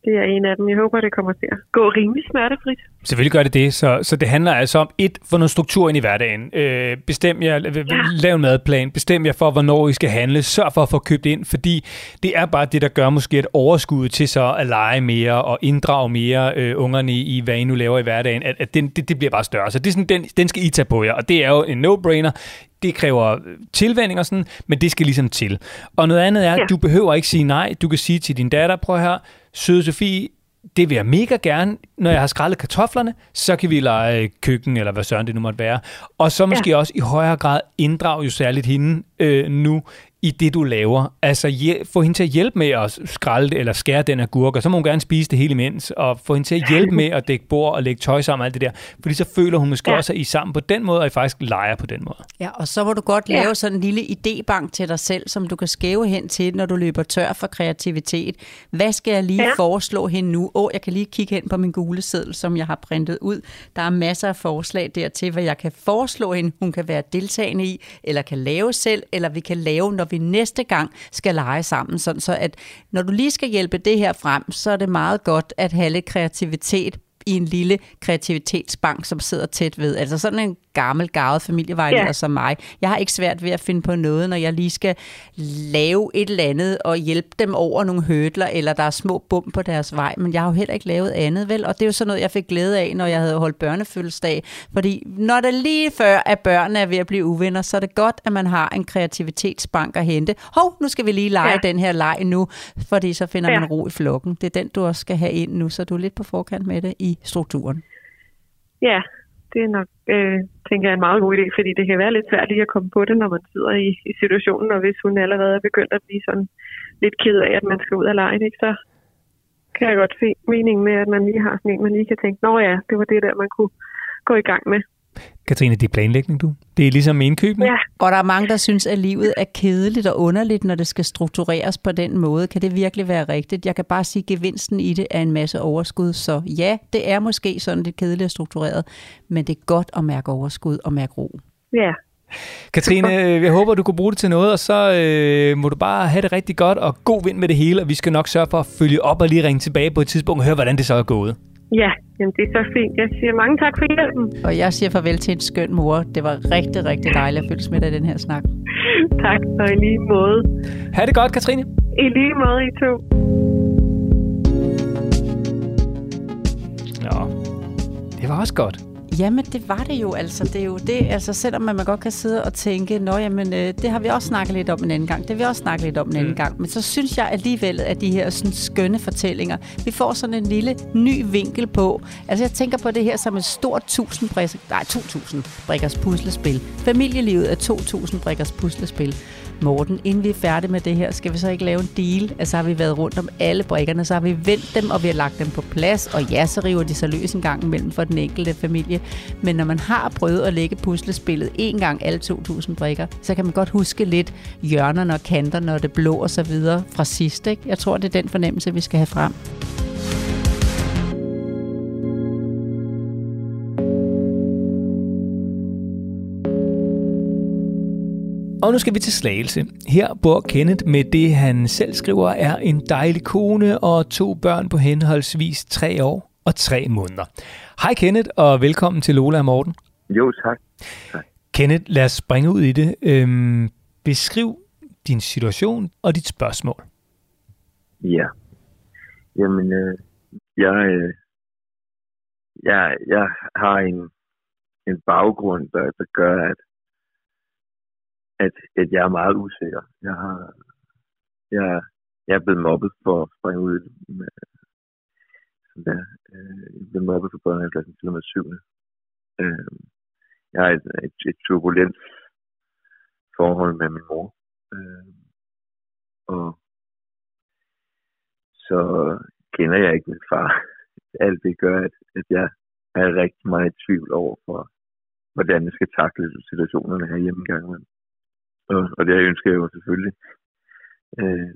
det er en af dem. Jeg håber, det kommer til at gå rimelig smertefrit. Selvfølgelig gør det det, så, så det handler altså om et, få noget struktur ind i hverdagen. Øh, bestem jer, ja. lav en madplan, bestem jer for, hvornår I skal handle, sørg for at få købt ind, fordi det er bare det, der gør måske et overskud til så at lege mere og inddrage mere øh, ungerne i, hvad I nu laver i hverdagen, at, at den, det, det bliver bare større. Så det er sådan, den, den skal I tage på jer, og det er jo en no-brainer. Det kræver tilvænding og sådan, men det skal ligesom til. Og noget andet er, at Ja. du behøver ikke sige nej. Du kan sige til din datter, prøv her, søde Sofie, det vil jeg mega gerne. Når jeg har skrællet kartoflerne, så kan vi lege køkken, eller hvad søren det nu måtte være. Og så måske ja. også i højere grad inddrage jo særligt hende øh, nu i det, du laver. Altså få hende til at hjælpe med at skrælle det, eller skære den agurk, og så må hun gerne spise det hele imens, og få hende til at hjælpe med at dække bord og lægge tøj sammen og alt det der. Fordi så føler hun måske ja. Også, at I er sammen på den måde, og I faktisk leger på den måde. Ja, og så må du godt Ja. lave sådan en lille idébank til dig selv, som du kan skæve hen til, når du løber tør for kreativitet. Hvad skal jeg lige ja. Foreslå hende nu? Åh, jeg kan lige kigge hen på min gule seddel, som jeg har printet ud. Der er masser af forslag dertil, hvad jeg kan foreslå hende, hun kan være deltagende i, eller kan lave selv, eller vi kan lave, når vi næste gang skal lege sammen. Sådan så at når du lige skal hjælpe det her frem, så er det meget godt at have lidt kreativitet i en lille kreativitetsbank, som sidder tæt ved. Altså sådan en gammel, garvet familievejleder Ja. som mig. Jeg har ikke svært ved at finde på noget, når jeg lige skal lave et eller andet og hjælpe dem over nogle hurdler, eller der er små bum på deres vej, men jeg har jo heller ikke lavet andet, vel? Og det er jo sådan noget, jeg fik glæde af, når jeg havde holdt børnefødselsdag. Fordi når det lige før, at børnene er ved at blive uvenner, så er det godt, at man har en kreativitetsbank at hente. Hov, nu skal vi lige lege. Ja. den her leg nu, fordi så finder Ja. man ro i flokken. Det er den, du også skal have ind nu, så du er lidt på forkant med det i strukturen. Ja, det er nok, øh, tænker jeg, en meget god idé, fordi det kan være lidt svært lige at komme på det, når man sidder i, i situationen, og hvis hun allerede er begyndt at blive sådan lidt ked af, at man skal ud af lejen, ikke, så kan jeg godt se meningen med, at man lige har sådan en, man lige kan tænke, nå ja, det var det der, man kunne gå i gang med. Katrine, det er planlægning, du. Det er ligesom indkøb. Ja, Og der er mange, der synes, at livet er kedeligt og underligt, når det skal struktureres på den måde. Kan det virkelig være rigtigt? Jeg kan bare sige, at gevinsten i det er en masse overskud. Så ja, det er måske sådan lidt kedeligt og struktureret, men det er godt at mærke overskud og mærke ro. ja, Katrine, øh, jeg håber, du kunne bruge det til noget, og så øh, må du bare have det rigtig godt og god vind med det hele, og vi skal nok sørge for at følge op og lige ringe tilbage på et tidspunkt og høre, hvordan det så er gået. Ja, jamen det er så fint. Jeg siger mange tak for hjælpen. Og jeg siger farvel til en skøn mor. Det var rigtig, rigtig dejligt at følges med dig i den her snak. Tak, og i lige måde. Ha' det godt, Katrine. I lige måde, I to. Nå, det var også godt. Jamen, det var det jo altså. Det er jo det, altså selvom man godt kan sidde og tænke, nå jamen, øh, det har vi også snakket lidt om en anden gang, det har vi også snakket lidt om en anden Mm. gang, men så synes jeg alligevel, at de her sådan skønne fortællinger, vi får sådan en lille ny vinkel på. Altså jeg tænker på det her som et stort 1000 brikker, nej 2000 brikkers puslespil. Familielivet er 2000 brikkers puslespil. Morten, inden vi er færdige med det her, skal vi så ikke lave en deal? Altså har vi været rundt om alle brikkerne, så har vi vendt dem, og vi har lagt dem på plads, og ja, så river de sig løs en gang imellem for den enkelte familie. Men når man har prøvet at lægge puslespillet en gang alle 2.000 brikker, så kan man godt huske lidt hjørnerne og kanterne og det blå og så videre fra sidst. Ikke? Jeg tror, det er den fornemmelse, vi skal have frem. Og nu skal vi til Slagelse. Her bor Kenneth med det, han selv skriver er en dejlig kone og to børn på henholdsvis tre år og tre måneder. Hej Kenneth, og velkommen til Lola og Morten. Jo, tak. Kenneth, lad os springe ud i det. Øhm, beskriv din situation og dit spørgsmål. Ja. Jamen, øh, jeg, øh, jeg, jeg har en, en baggrund, der, der gør, at, at, at jeg er meget usikker. Jeg har, jeg, jeg er blevet mobbet for at springe ud med, sådan der. Jeg blev mobbet for børnehaveklassen til og med syvende. Øh, jeg har et, et, et turbulent forhold med min mor. Øh, og så kender jeg ikke min far. Alt det gør, at, at jeg er rigtig meget i tvivl over for, hvordan jeg skal takle situationerne her hjemme engang. Og, og det ønsker jeg jo selvfølgelig øh,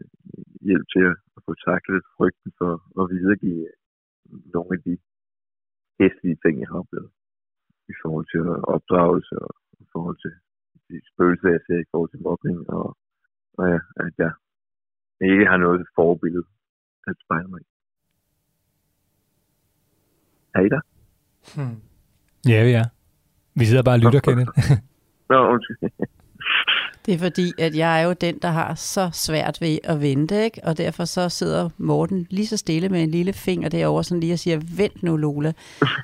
hjælp til at, at få taklet frygten for at videregive nogle af de hæslige ting, jeg har oplevet. I forhold til opdragelse og i forhold til de spøgelser, jeg ser i forhold til mobning, og, og ja, at jeg ikke har noget forbillede at spejle mig i. Er I der? Ja, vi er. Vi sidder bare og lytter, Kenneth. Nå, undskyld. Det er fordi, at jeg er jo den, der har så svært ved at vente, ikke? og derfor så sidder Morten lige så stille med en lille finger derovre, sådan lige og siger, vent nu Lola,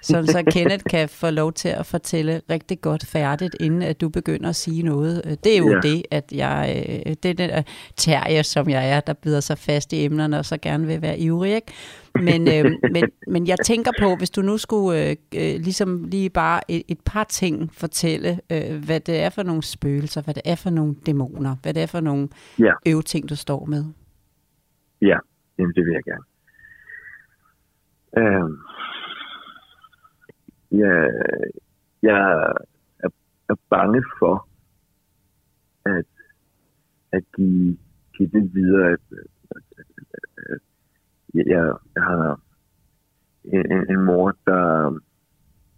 sådan så Kenneth kan få lov til at fortælle rigtig godt færdigt, inden at du begynder at sige noget. Det er jo Ja. det, at jeg, øh, det er den der terrier, som jeg er, der bider sig fast i emnerne, og så gerne vil være ivrig, ikke? Men, øh, men, men jeg tænker på, hvis du nu skulle øh, øh, ligesom lige bare et, et par ting fortælle, øh, hvad det er for nogle spøgelser, hvad det er for nogle dæmoner, hvad det er for nogle Ja. øveting, du står med. Ja, jamen, det vil jeg gerne. Øhm, jeg, jeg er, er bange for, at, at give, give det videre, at, at, at, at jeg, jeg har en, en, en mor, der,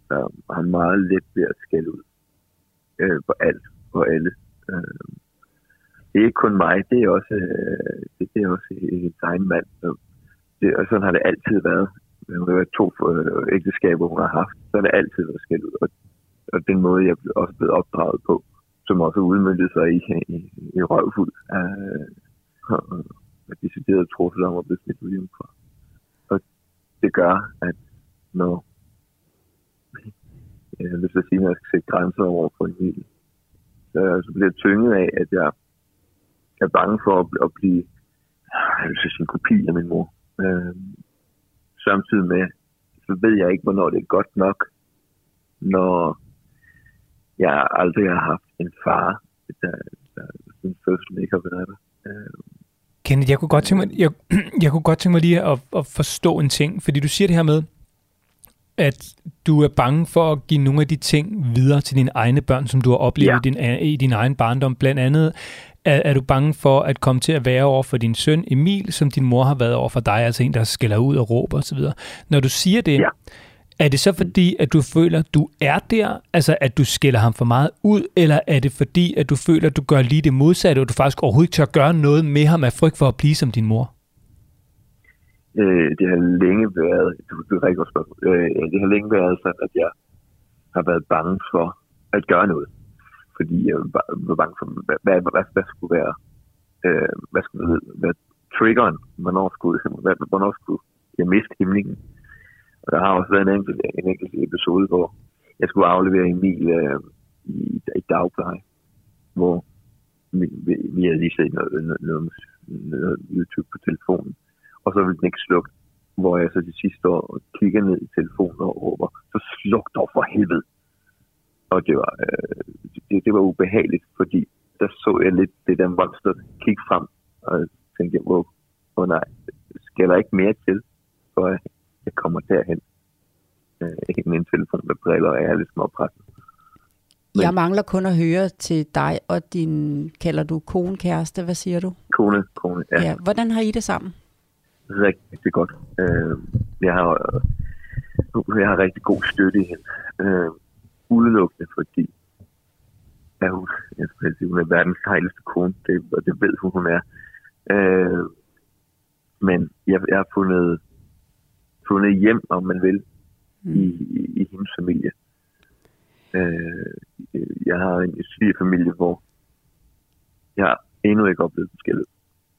der har meget let ved at skælde ud øh, på alt og alle. Øh, det er ikke kun mig, det er også, øh, det, det er også en egen mand. Så Det, og sådan har det altid været. Det har været to øh, ægteskaber, hun har haft, så har det altid været skæld ud. Og, og den måde, jeg er blevet- også blevet opdraget på, som også udmyndte sig i, i, i røvfuld Øh, med decideret trussel om at blive smidt ud hjemmefra. Og det gør, at når jeg har lyst til at sige, når jeg skal sætte grænser over for en hel, så, så bliver jeg tynget af, at jeg er bange for at, at blive jeg vil sige, en kopi af min mor. Øh, samtidig med, så ved jeg ikke, hvornår det er godt nok, når jeg aldrig har haft en far, der, der sin fødsel ikke har været der. Øh, Kenneth, jeg kunne godt tænke mig, jeg, jeg kunne godt tænke mig lige at, at forstå en ting, fordi du siger det her med, at du er bange for at give nogle af de ting videre til dine egne børn, som du har oplevet Ja. i, din, i din egen barndom. Blandt andet er, er du bange for at komme til at være over for din søn Emil, som din mor har været over for dig, altså en, der skælder ud og råber osv. Når du siger det, Ja. Er det så fordi, at du føler, at du er der, altså at du skælder ham for meget ud, eller er det fordi, at du føler, at du gør lige det modsatte, og du faktisk overhovedet ikke tør gøre noget med ham af frygt for at blive som din mor? øh, det har længe været, det er et rigtig godt spørgsmål. øh, det har længe været sådan, at jeg har været bange for at gøre noget. Fordi jeg var ba- var bange for, hvad, hvad, hvad, hvad skulle være, øh, hvad skulle være triggeren, hvornår skulle, hvornår skulle jeg miste himlingen. Og der har også været en enkelt, en enkelt episode, hvor jeg skulle aflevere Emil øh, i, i dagpleje, hvor vi, vi, vi havde lige set noget, noget, noget, noget YouTube på telefonen, og så ville den ikke slukke, hvor jeg så til sidst står og kigger ned i telefonen og råber, så sluk dog for helvede. Og det var, øh, det, det var ubehageligt, fordi der så jeg lidt det der monster kigge frem, og tænkte, wow, oh, nej, skal der ikke mere til, for jeg kommer derhen. Øh, ikke med en telefon, der driller, og jeg er lidt småpresset. Men- Jeg mangler kun at høre til dig og din, kalder du kone, kæreste, hvad siger du? Kone, kone, ja. Ja. Hvordan har I det sammen? rigtig, rigtig godt. Øh, jeg, har, jeg har rigtig god støtte i hende. Øh, udelukkende fordi, er hun, jeg skal sige, hun er verdens dejligste kone, det, og det ved hun, hun er. Øh, men jeg, jeg har fundet, fundet hjem, om man vil, i, i, i hendes familie. Øh, jeg har en svigerfamilie, hvor jeg endnu ikke oplevet forskelligt.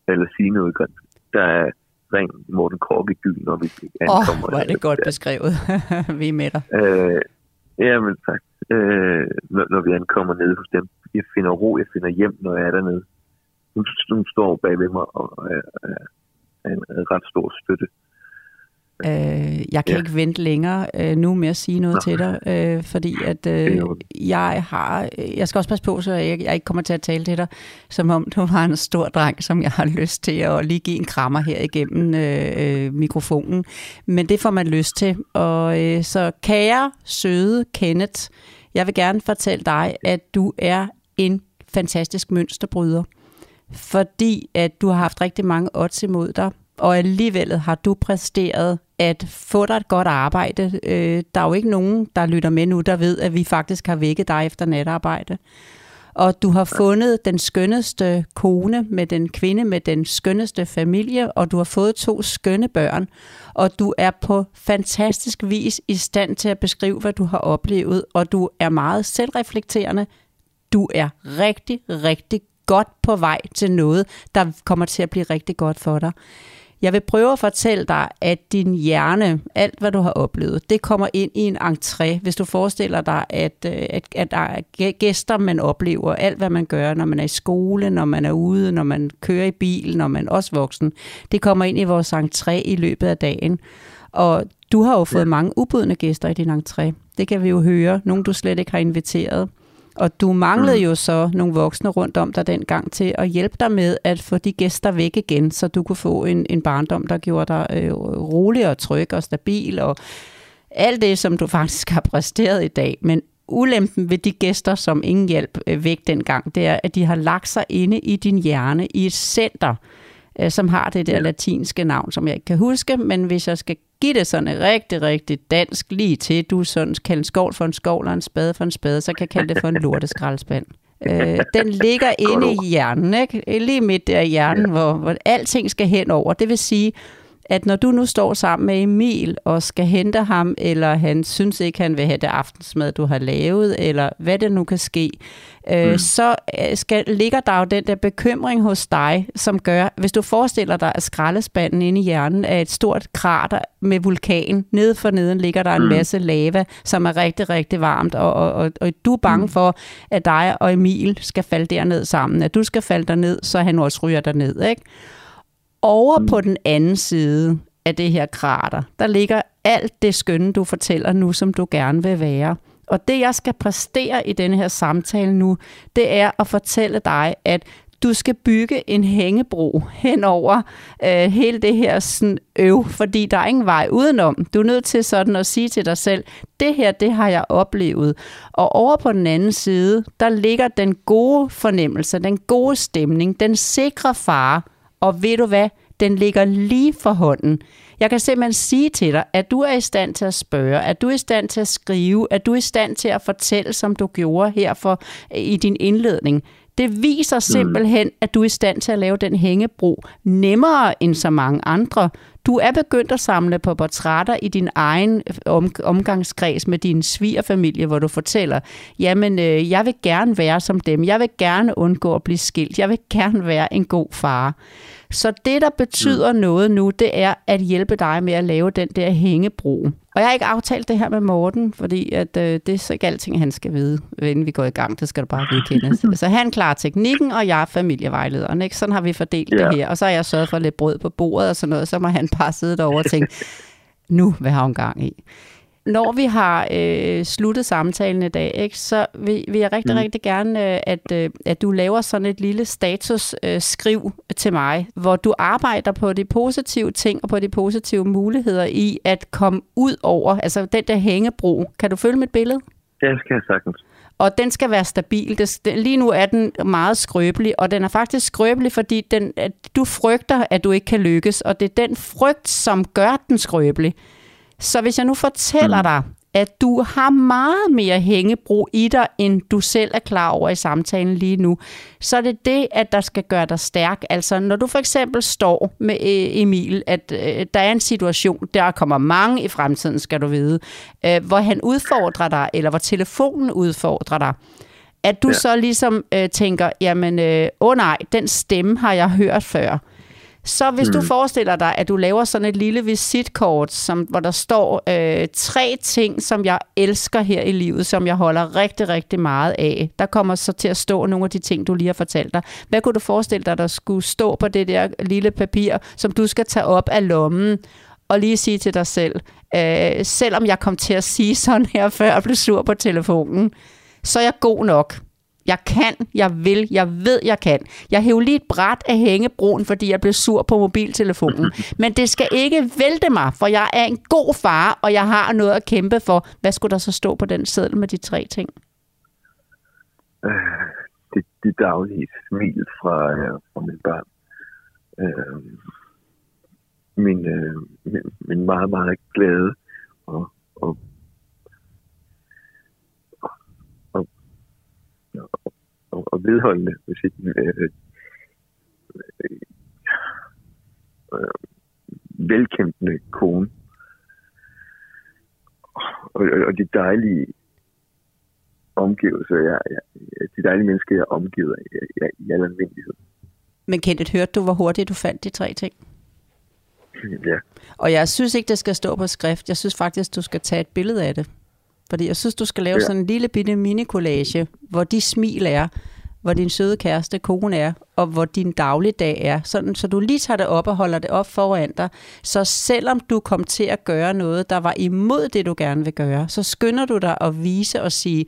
Eller sige noget grimt. Der er ren Morten Kork i byen, når vi Åh, oh, ankommer. hvor er det godt beskrevet. vi er med dig. Øh, jamen tak. Øh, når, når vi ankommer ned hos dem. Jeg finder ro, jeg finder hjem, når jeg er dernede. Hun, hun står bag ved mig og er, er en ret stor støtte. Øh, jeg kan Ja. ikke vente længere øh, nu med at sige noget Nå. til dig, øh, fordi at øh, jeg har, jeg skal også passe på, så jeg, jeg ikke kommer til at tale til dig, som om du var en stor dreng, som jeg har lyst til at lige give en krammer her igennem øh, øh, mikrofonen. Men det får man lyst til. Og øh, så kære, søde Kenneth, jeg vil gerne fortælle dig, at du er en fantastisk mønsterbryder fordi at du har haft rigtig mange odds imod dig, og alligevel har du præsteret at få dig et godt arbejde. Øh, der er jo ikke nogen, der lytter med nu, der ved, at vi faktisk har vækket dig efter natarbejde. Og du har fundet den skønneste kone med den kvinde med den skønneste familie, og du har fået to skønne børn. Og du er på fantastisk vis i stand til at beskrive, hvad du har oplevet, og du er meget selvreflekterende. Du er rigtig, rigtig godt på vej til noget, der kommer til at blive rigtig godt for dig. Jeg vil prøve at fortælle dig, at din hjerne, alt hvad du har oplevet, det kommer ind i en entré. Hvis du forestiller dig, at, øh, at, at der er gæ- gæster, man oplever, alt hvad man gør, når man er i skole, når man er ude, når man kører i bil, når man er også voksen, det kommer ind i vores entré i løbet af dagen. Og du har jo fået ja. mange ubudne gæster i din entré. Det kan vi jo høre. Nogle, du slet ikke har inviteret. Og du manglede mm. jo så nogle voksne rundt om dig dengang til at hjælpe dig med at få de gæster væk igen, så du kunne få en, en barndom, der gjorde dig øh, rolig og tryg og stabil og alt det, som du faktisk har præsteret i dag. Men ulempen ved de gæster, som ingen hjælp øh, væk dengang, det er, at de har lagt sig inde i din hjerne i et center, øh, som har det der ja. latinske navn, som jeg ikke kan huske, men hvis jeg skal give det sådan et rigtig, rigtig dansk lige til, du sådan kalder en skål for en skål og en spade for en spade, så kan jeg kalde det for en lorteskraldspand. Øh, den ligger inde i hjernen, ikke? lige midt der i hjernen, ja. hvor, hvor alting skal hen over. Det vil sige, at når du nu står sammen med Emil og skal hente ham, eller han synes ikke, han vil have det aftensmad, du har lavet, eller hvad det nu kan ske, øh, mm. så øh, skal, ligger der jo den der bekymring hos dig, som gør, hvis du forestiller dig, at skraldespanden inde i hjernen er et stort krater med vulkan, nede for neden ligger der en Mm. masse lava, som er rigtig, rigtig varmt, og, og, og, og du er bange for, at dig og Emil skal falde derned sammen, at du skal falde derned, så han også ryger derned, ikke? Over mm. på den anden side af det her krater, der ligger alt det skønne, du fortæller nu, som du gerne vil være. Og det, jeg skal præstere i denne her samtale nu, det er at fortælle dig, at du skal bygge en hængebro hen over øh, hele det her sådan, øv, fordi der er ingen vej udenom. Du er nødt til sådan at sige til dig selv, det her, det har jeg oplevet. Og over på den anden side, der ligger den gode fornemmelse, den gode stemning, den sikre far, og ved du hvad? Den ligger lige for hånden. Jeg kan simpelthen sige til dig, at du er i stand til at spørge, at du er i stand til at skrive, at du er i stand til at fortælle, som du gjorde her for, i din indledning. Det viser simpelthen, at du er i stand til at lave den hængebro nemmere end så mange andre. Du er begyndt at samle på portrætter i din egen øh, om, omgangskreds med din svigerfamilie, hvor du fortæller, jamen øh, jeg vil gerne være som dem, jeg vil gerne undgå at blive skilt, jeg vil gerne være en god far. Så det, der betyder mm. noget nu, det er at hjælpe dig med at lave den der hængebro. Og jeg har ikke aftalt det her med Morten, fordi at, øh, det er så ikke alting, han skal vide, inden vi går i gang. Det skal du bare vedkende. så han klarer teknikken, og jeg er familievejlederen. Ikke? Sådan har vi fordelt. Ja. det her. Og så har jeg sørget for lidt brød på bordet og sådan noget. Så må han bare sidde derovre og tænke, nu hvad har hun gang i? Når vi har øh, sluttet samtalen i dag, ikke, så vil, vil jeg rigtig, mm. rigtig gerne, øh, at, øh, at du laver sådan et lille status-skriv øh, skriv til mig, hvor du arbejder på de positive ting og på de positive muligheder i at komme ud over, altså den der hængebro. Kan du følge mit billede? Ja, det skal jeg sagtens. Og den skal være stabil. Det, lige nu er den meget skrøbelig, og den er faktisk skrøbelig, fordi den, at du frygter, at du ikke kan lykkes, og det er den frygt, som gør den skrøbelig. Så hvis jeg nu fortæller mm. dig, at du har meget mere hængebro i dig, end du selv er klar over i samtalen lige nu, så er det det, at der skal gøre dig stærk. Altså, når du for eksempel står med øh, Emil, at øh, der er en situation, der kommer mange i fremtiden, skal du vide, øh, hvor han udfordrer dig, eller hvor telefonen udfordrer dig, at du ja. Så ligesom øh, tænker, jamen, øh, åh oh nej, den stemme har jeg hørt før. Så hvis mm. du forestiller dig, at du laver sådan et lille visitkort, som, hvor der står øh, tre ting, som jeg elsker her i livet, som jeg holder rigtig, rigtig meget af. Der kommer så til at stå nogle af de ting, du lige har fortalt dig. Hvad kunne du forestille dig, der skulle stå på det der lille papir, som du skal tage op af lommen og lige sige til dig selv, øh, selvom jeg kom til at sige sådan her før og blev sur på telefonen, så er jeg god nok. Jeg kan, jeg vil, jeg ved, jeg kan. Jeg hæver lige et bræt af hængebroen, fordi jeg blev sur på mobiltelefonen. Men det skal ikke vælte mig, for jeg er en god far, og jeg har noget at kæmpe for. Hvad skulle der så stå på den seddel med de tre ting? Øh, det, det daglige smil fra, øh, fra mine børn. Øh, min, øh, min, min meget, meget og, og, og, vedholdende musik. Øh, øh, øh, velkendende kone. Og, og, og de dejlige omgivelser, jeg, jeg, de dejlige mennesker, jeg er omgivet af jeg, jeg, i al almindelighed. Men Kenneth, hørte du, hvor hurtigt du fandt de tre ting? Ja. Og jeg synes ikke, det skal stå på skrift. Jeg synes faktisk, du skal tage et billede af det. Fordi jeg synes, du skal lave ja. Ja. sådan en lille bitte mini-collage, hvor de smil er, hvor din søde kæreste, kone er, og hvor din dagligdag er. Sådan, så du lige tager det op og holder det op foran dig. Så selvom du kom til at gøre noget, der var imod det, du gerne vil gøre, så skynder du dig at vise og sige,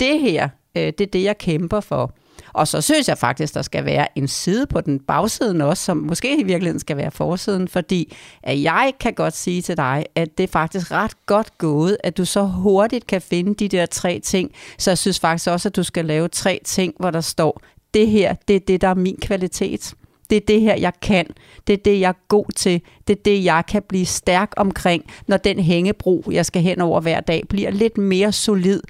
det her, øh, det er det, jeg kæmper for. Og så synes jeg faktisk, der skal være en side på den bagsiden også, som måske i virkeligheden skal være forsiden, fordi at jeg kan godt sige til dig, at det er faktisk ret godt gået, at du så hurtigt kan finde de der tre ting. Så jeg synes faktisk også, at du skal lave tre ting, hvor der står, det her, det er det, der er min kvalitet. Det er det her, jeg kan. Det er det, jeg er god til. Det er det, jeg kan blive stærk omkring, når den hængebro, jeg skal hen over hver dag, bliver lidt mere solid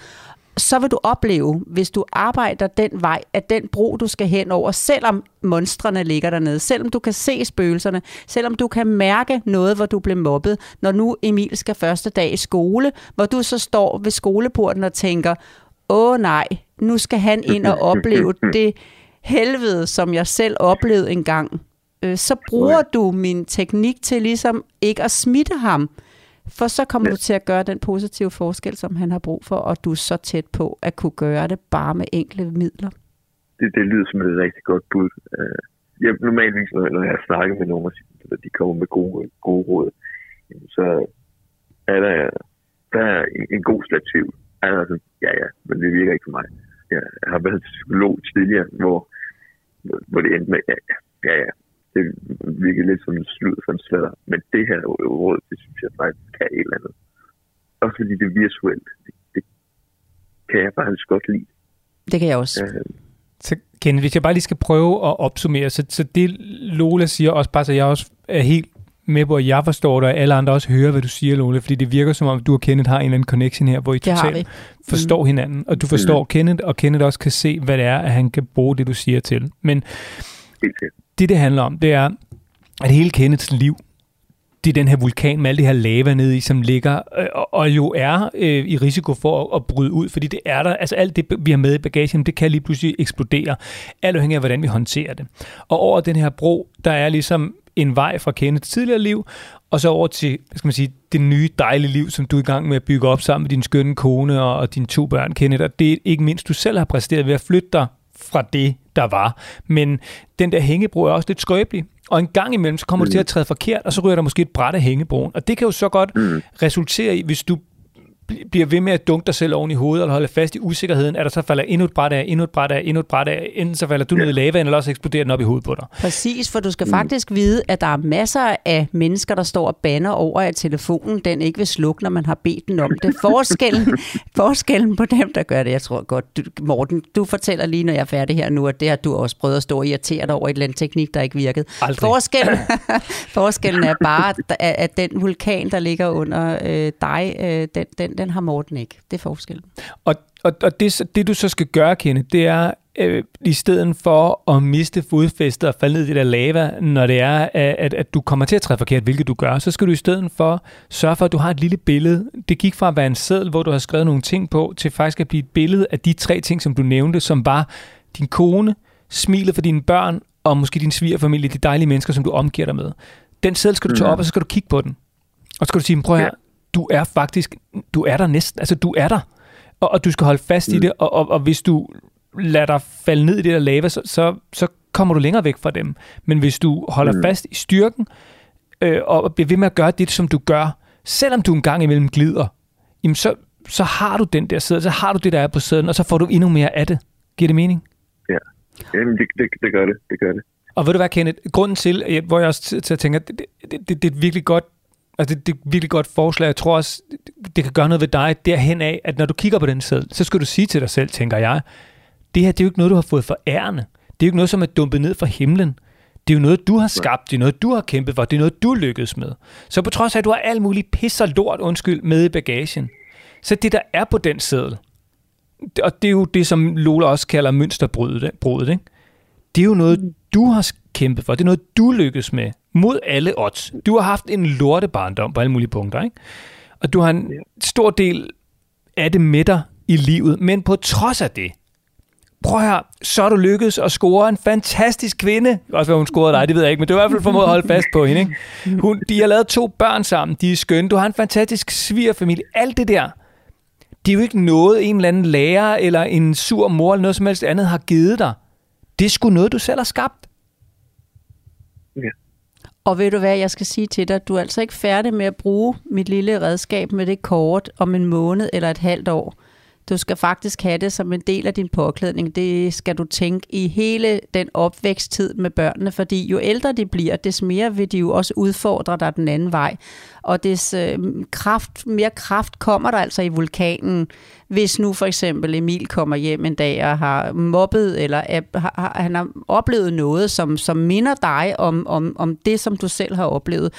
så vil du opleve, hvis du arbejder den vej, at den bro, du skal hen over, selvom monstrene ligger dernede, selvom du kan se spøgelserne, selvom du kan mærke noget, hvor du blev mobbet, når nu Emil skal første dag i skole, hvor du så står ved skoleporten og tænker, åh nej, nu skal han ind og opleve det helvede, som jeg selv oplevede engang. Øh, Så bruger du min teknik til ligesom ikke at smitte ham, for så kommer du til at gøre den positive forskel, som han har brug for, og du er så tæt på at kunne gøre det bare med enkle midler. Det, det lyder som et rigtig godt bud. Øh, Jeg, normalvis, når når jeg snakker med nogen, og de kommer med gode, gode råd, så er der, der er en, en god slat tvivl. Altså, ja, ja, men det virker ikke for mig. Jeg har været psykolog tidligere, hvor, hvor det endte med, ja, ja, ja, ja. Det virker lidt som en slud for en sladder. Men det her råd, det synes jeg faktisk kan et eller andet. Også fordi det er virtuelt. Det, det kan jeg faktisk godt lide. Det kan jeg også. Øh, Så Ken, hvis jeg bare lige skal prøve at opsummere, så, så det Lola siger også bare, så jeg også er helt med på, at jeg forstår dig, og alle andre også hører, hvad du siger, Lola, fordi det virker som om, du og Kenneth har en eller anden connection her, hvor I totalt forstår hinanden, og du forstår Kenneth, og Kenneth også kan se, hvad det er, at han kan bruge det, du siger til. Men det, det handler om, det er, at hele Kenneths liv, det er den her vulkan med alle det her lava nede i, som ligger øh, og, og jo er øh, i risiko for at, at bryde ud, fordi det er der, altså alt det, vi har med i bagagen, det kan lige pludselig eksplodere, alt afhængig af, hvordan vi håndterer det. Og over den her bro, der er ligesom en vej fra Kenneths tidligere liv, og så over til, hvad skal man sige, det nye dejlige liv, som du er i gang med at bygge op sammen med din skønne kone og, og dine to børn, Kenneth, og det er ikke mindst, du selv har præsteret ved at flytte dig fra det, der var. Men den der hængebro er også lidt skrøbelig, og en gang imellem, så kommer mm. du til at træde forkert, og så ryger der måske et bræt af hængebroen. Og det kan jo så godt mm. resultere i, hvis du bliver ved med at dunke dig selv oven i hovedet, eller holde fast i usikkerheden, at der så falder endnu et bræt af, endnu et bræt af, endnu et bræt af, enten så falder du ned i lavaen, eller også eksploderer den op i hovedet på dig. Præcis, for du skal faktisk vide, at der er masser af mennesker, der står og banner over, at telefonen den ikke vil slukke, når man har bedt den om det. Forskellen, forskellen på dem, der gør det, jeg tror godt, du, Morten, du fortæller lige, når jeg er færdig her nu, at det har du også prøvet at stå og irritere dig over et eller andet teknik, der ikke virkede. Aldrig. Forskellen, forskellen er bare, at, at den vulkan, der ligger under øh, dig, øh, den, den den, den har Morten ikke. Det er forskellen. Og, og, og det, det, du så skal gøre, Kenneth, det er, øh, i stedet for at miste fodfæstet og falde ned i det der lava, når det er, at, at, du kommer til at træffe forkert, hvilket du gør, så skal du i stedet for sørge for, at du har et lille billede. Det gik fra at være en seddel, hvor du har skrevet nogle ting på, til faktisk at blive et billede af de tre ting, som du nævnte, som var din kone, smilet for dine børn, og måske din svigerfamilie, de dejlige mennesker, som du omgiver dig med. Den seddel skal du tage Mhm. op, og så skal du kigge på den. Og så skal du sige, prøv her, Ja. Du er faktisk, du er der næsten, altså du er der. Og, og du skal holde fast mm. i det, og, og, og hvis du lader dig falde ned i det der lava, så, så, så kommer du længere væk fra dem. Men hvis du holder mm. Fast i styrken, øh, og bliver ved med at gøre det, som du gør, selvom du en gang imellem glider, jamen så, så har du den der sæde, så har du det, der er på sæden, og så får du endnu mere af det. Giver det mening? Jamen, det, det, det gør det. Det gør det. Og ved du hvad, Kenneth, grunden til, hvor jeg også til, til at tænke, at det, det, det, det er et virkelig godt Altså det, det er et virkelig godt forslag. Jeg tror også, det, kan gøre noget ved dig derhen af, at når du kigger på den seddel, så skal du sige til dig selv, tænker jeg, det her det er jo ikke noget, du har fået for ærende. Det er jo ikke noget, som er dumpet ned fra himlen. Det er jo noget, du har skabt. Det er noget, du har kæmpet for. Det er noget, du lykkedes med. Så på trods af, at du har alt muligt pis og lort, undskyld, med i bagagen, så det, der er på den seddel, og det er jo det, som Lola også kalder mønsterbrudet, brudet, ikke? det er jo noget, du har kæmpet for. Det er noget, du lykkes med. Mod alle odds. Du har haft en lorte barndom på alle mulige punkter, ikke? Og du har en stor del af det med dig i livet. Men på trods af det, prøv her, så er du lykkedes at score en fantastisk kvinde. Også hvad hun scorede dig, det ved jeg ikke, men det er i hvert fald formået at holde fast på hende. Ikke? Hun, de har lavet to børn sammen, de er skønne. Du har en fantastisk svigerfamilie. Alt det der, det er jo ikke noget, en eller anden lærer eller en sur mor eller noget som helst andet har givet dig. Det er sgu noget, du selv har skabt. Og ved du hvad, jeg skal sige til dig, du er altså ikke færdig med at bruge mit lille redskab med det kort om en måned eller et halvt år. Du skal faktisk have det som en del af din påklædning. Det skal du tænke i hele den opvæksttid med børnene, fordi jo ældre de bliver, des mere vil de jo også udfordre dig den anden vej. Og des øh, kraft, mere kraft kommer der altså i vulkanen, hvis nu for eksempel Emil kommer hjem en dag og har mobbet, eller er, har, han har oplevet noget, som, som minder dig om, om, om det, som du selv har oplevet.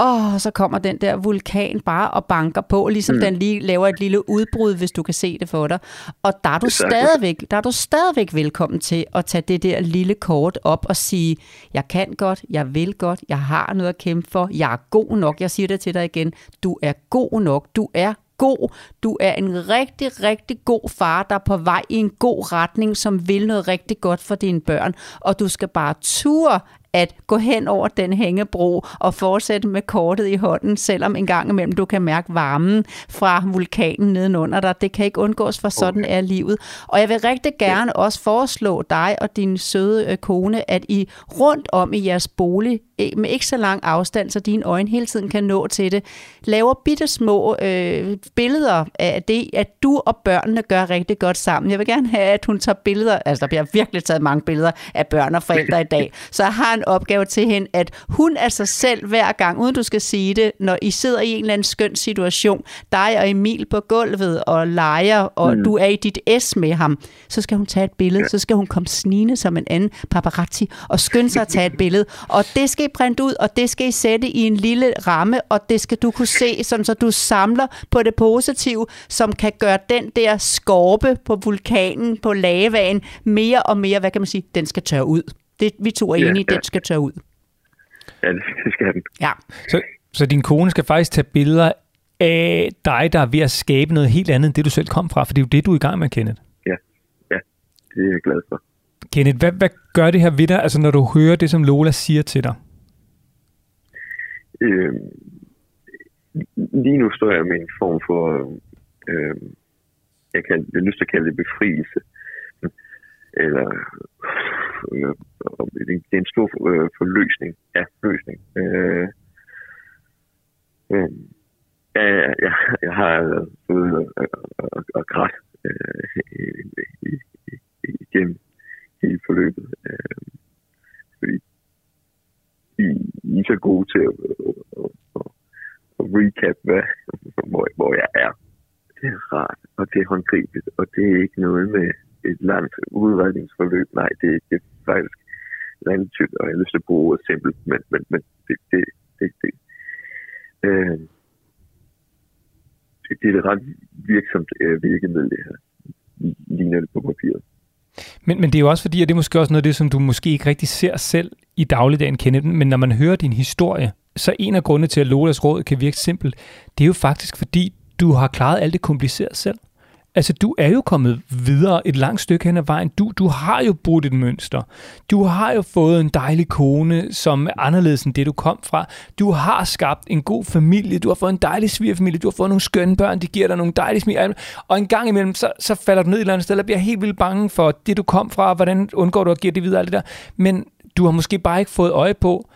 Og så kommer den der vulkan bare og banker på, ligesom mm. den lige laver et lille udbrud, hvis du kan se det for dig. Og der er du sagtens. stadigvæk, der er du stadigvæk velkommen til at tage det der lille kort op og sige, jeg kan godt, jeg vil godt, jeg har noget at kæmpe for, jeg er god nok. Jeg siger det til dig igen, du er god nok, du er god. Du er en rigtig, rigtig god far, der er på vej i en god retning, som vil noget rigtig godt for dine børn. Og du skal bare ture at gå hen over den hængebro og fortsætte med kortet i hånden, selvom en gang imellem du kan mærke varmen fra vulkanen nedenunder dig. Det kan ikke undgås, for sådan er livet. Og jeg vil rigtig gerne også foreslå dig og din søde øh, kone, at I rundt om i jeres bolig, med ikke så lang afstand, så dine øjne hele tiden kan nå til det, laver bitte små øh, billeder af det, at du og børnene gør rigtig godt sammen. Jeg vil gerne have, at hun tager billeder, altså der bliver virkelig taget mange billeder af børn og forældre i dag, så har en opgave til hende, at hun er sig selv hver gang, uden du skal sige det, når I sidder i en eller anden skøn situation, dig og Emil på gulvet og leger, og mm. du er i dit S med ham, så skal hun tage et billede, så skal hun komme snigende som en anden paparazzi og skynde sig at tage et billede, og det skal I printe ud, og det skal I sætte i en lille ramme, og det skal du kunne se, sådan så du samler på det positive, som kan gøre den der skorpe på vulkanen, på lavaen, mere og mere, hvad kan man sige, den skal tørre ud. Det, vi to er Ja, enige, ja. den skal tørre ud. Ja, det skal den. Ja. Så, så din kone skal faktisk tage billeder af dig, der er ved at skabe noget helt andet, end det du selv kom fra, for det er jo det, du er i gang med, Kenneth. Det er jeg glad for. Kenneth, hvad, hvad gør det her ved dig, altså når du hører det, som Lola siger til dig? Øh, lige nu står jeg med en form for, øh, jeg, kan, jeg har lyst til at kalde det befrielse. Eller, øh, det er en stor øh, forløsning. Ja, løsning. Øh, øh, ja, ja, jeg, jeg har øh, fået og, og, og grædt øh, igennem hele forløbet. Øh, fordi I, I er så gode til at, at, at, at recap, hvad, hvor, hvor jeg er. Det er rart, og det er håndgribeligt, og det er ikke noget med et langt udredningsforløb. Nej, det, det er faktisk relativt, og jeg har lyst til at bruge ordet simpelt, men, men, men det, det, det, det. Øh, det, det er et ret virksomt øh, virkemiddel, det her. Ligner det på papiret. Men, men det er jo også fordi, at det er måske også noget af det, som du måske ikke rigtig ser selv i dagligdagen, Kenneth, men når man hører din historie, så en af grundene til, at Lolas råd kan virke simpelt, det er jo faktisk fordi, du har klaret alt det kompliceret selv. Altså, du er jo kommet videre et langt stykke hen ad vejen. Du, du har jo brudt et mønster. Du har jo fået en dejlig kone, som er anderledes end det, du kom fra. Du har skabt en god familie. Du har fået en dejlig svigerfamilie. Du har fået nogle skønne børn. De giver dig nogle dejlige smil. Og en gang imellem, så, så falder du ned et eller andet sted, og bliver helt vildt bange for det, du kom fra. Hvordan undgår du at give det videre, alt det der. Men du har måske bare ikke fået øje på,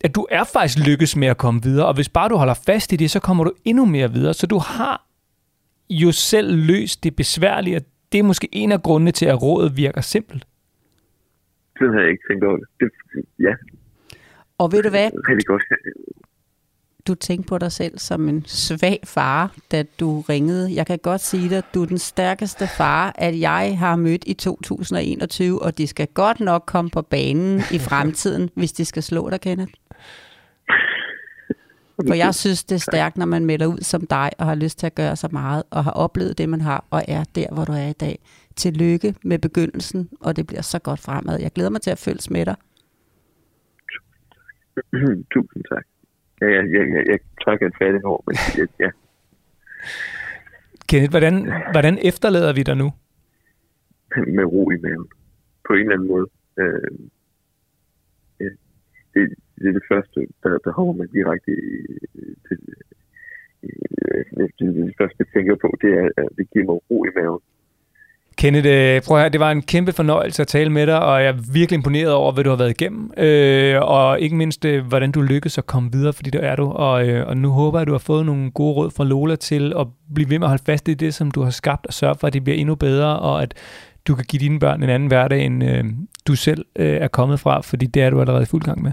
at du er faktisk lykkes med at komme videre, og hvis bare du holder fast i det, så kommer du endnu mere videre. Så du har jo selv løst det besværlige, og det er måske en af grundene til, at rådet virker simpelt. Sådan har jeg ikke tænkt over det. det ja, Og ved du hvad? rigtig godt. Du tænkte på dig selv som en svag far, da du ringede. Jeg kan godt sige dig, at du er den stærkeste far, at jeg har mødt i 2021, og de skal godt nok komme på banen i fremtiden, hvis de skal slå dig, Kenneth. For jeg synes, det er stærkt, når man melder ud som dig, og har lyst til at gøre så meget, og har oplevet det, man har, og er der, hvor du er i dag. Tillykke med begyndelsen, og det bliver så godt fremad. Jeg glæder mig til at følges med dig. Tusind tak. Ja, jeg, jeg, jeg, jeg trækker et fattigt ord, men ja. Kenneth, hvordan, hvordan efterlader vi dig nu? med ro i maven. På en eller anden måde. Øh, det, det er det første, der, der hopper mig direkte øh, til, øh, det, det, øh, det første, jeg tænker på, det er, at det giver mig ro i maven. Kenneth, prøv at høre, det var en kæmpe fornøjelse at tale med dig, og jeg er virkelig imponeret over, hvad du har været igennem, øh, og ikke mindst, hvordan du lykkedes at komme videre, fordi det er du, og, øh, og nu håber jeg, at du har fået nogle gode råd fra Lola til at blive ved med at holde fast i det, som du har skabt, og sørge for, at det bliver endnu bedre, og at du kan give dine børn en anden hverdag, end øh, du selv øh, er kommet fra, fordi det er du allerede i fuld gang med.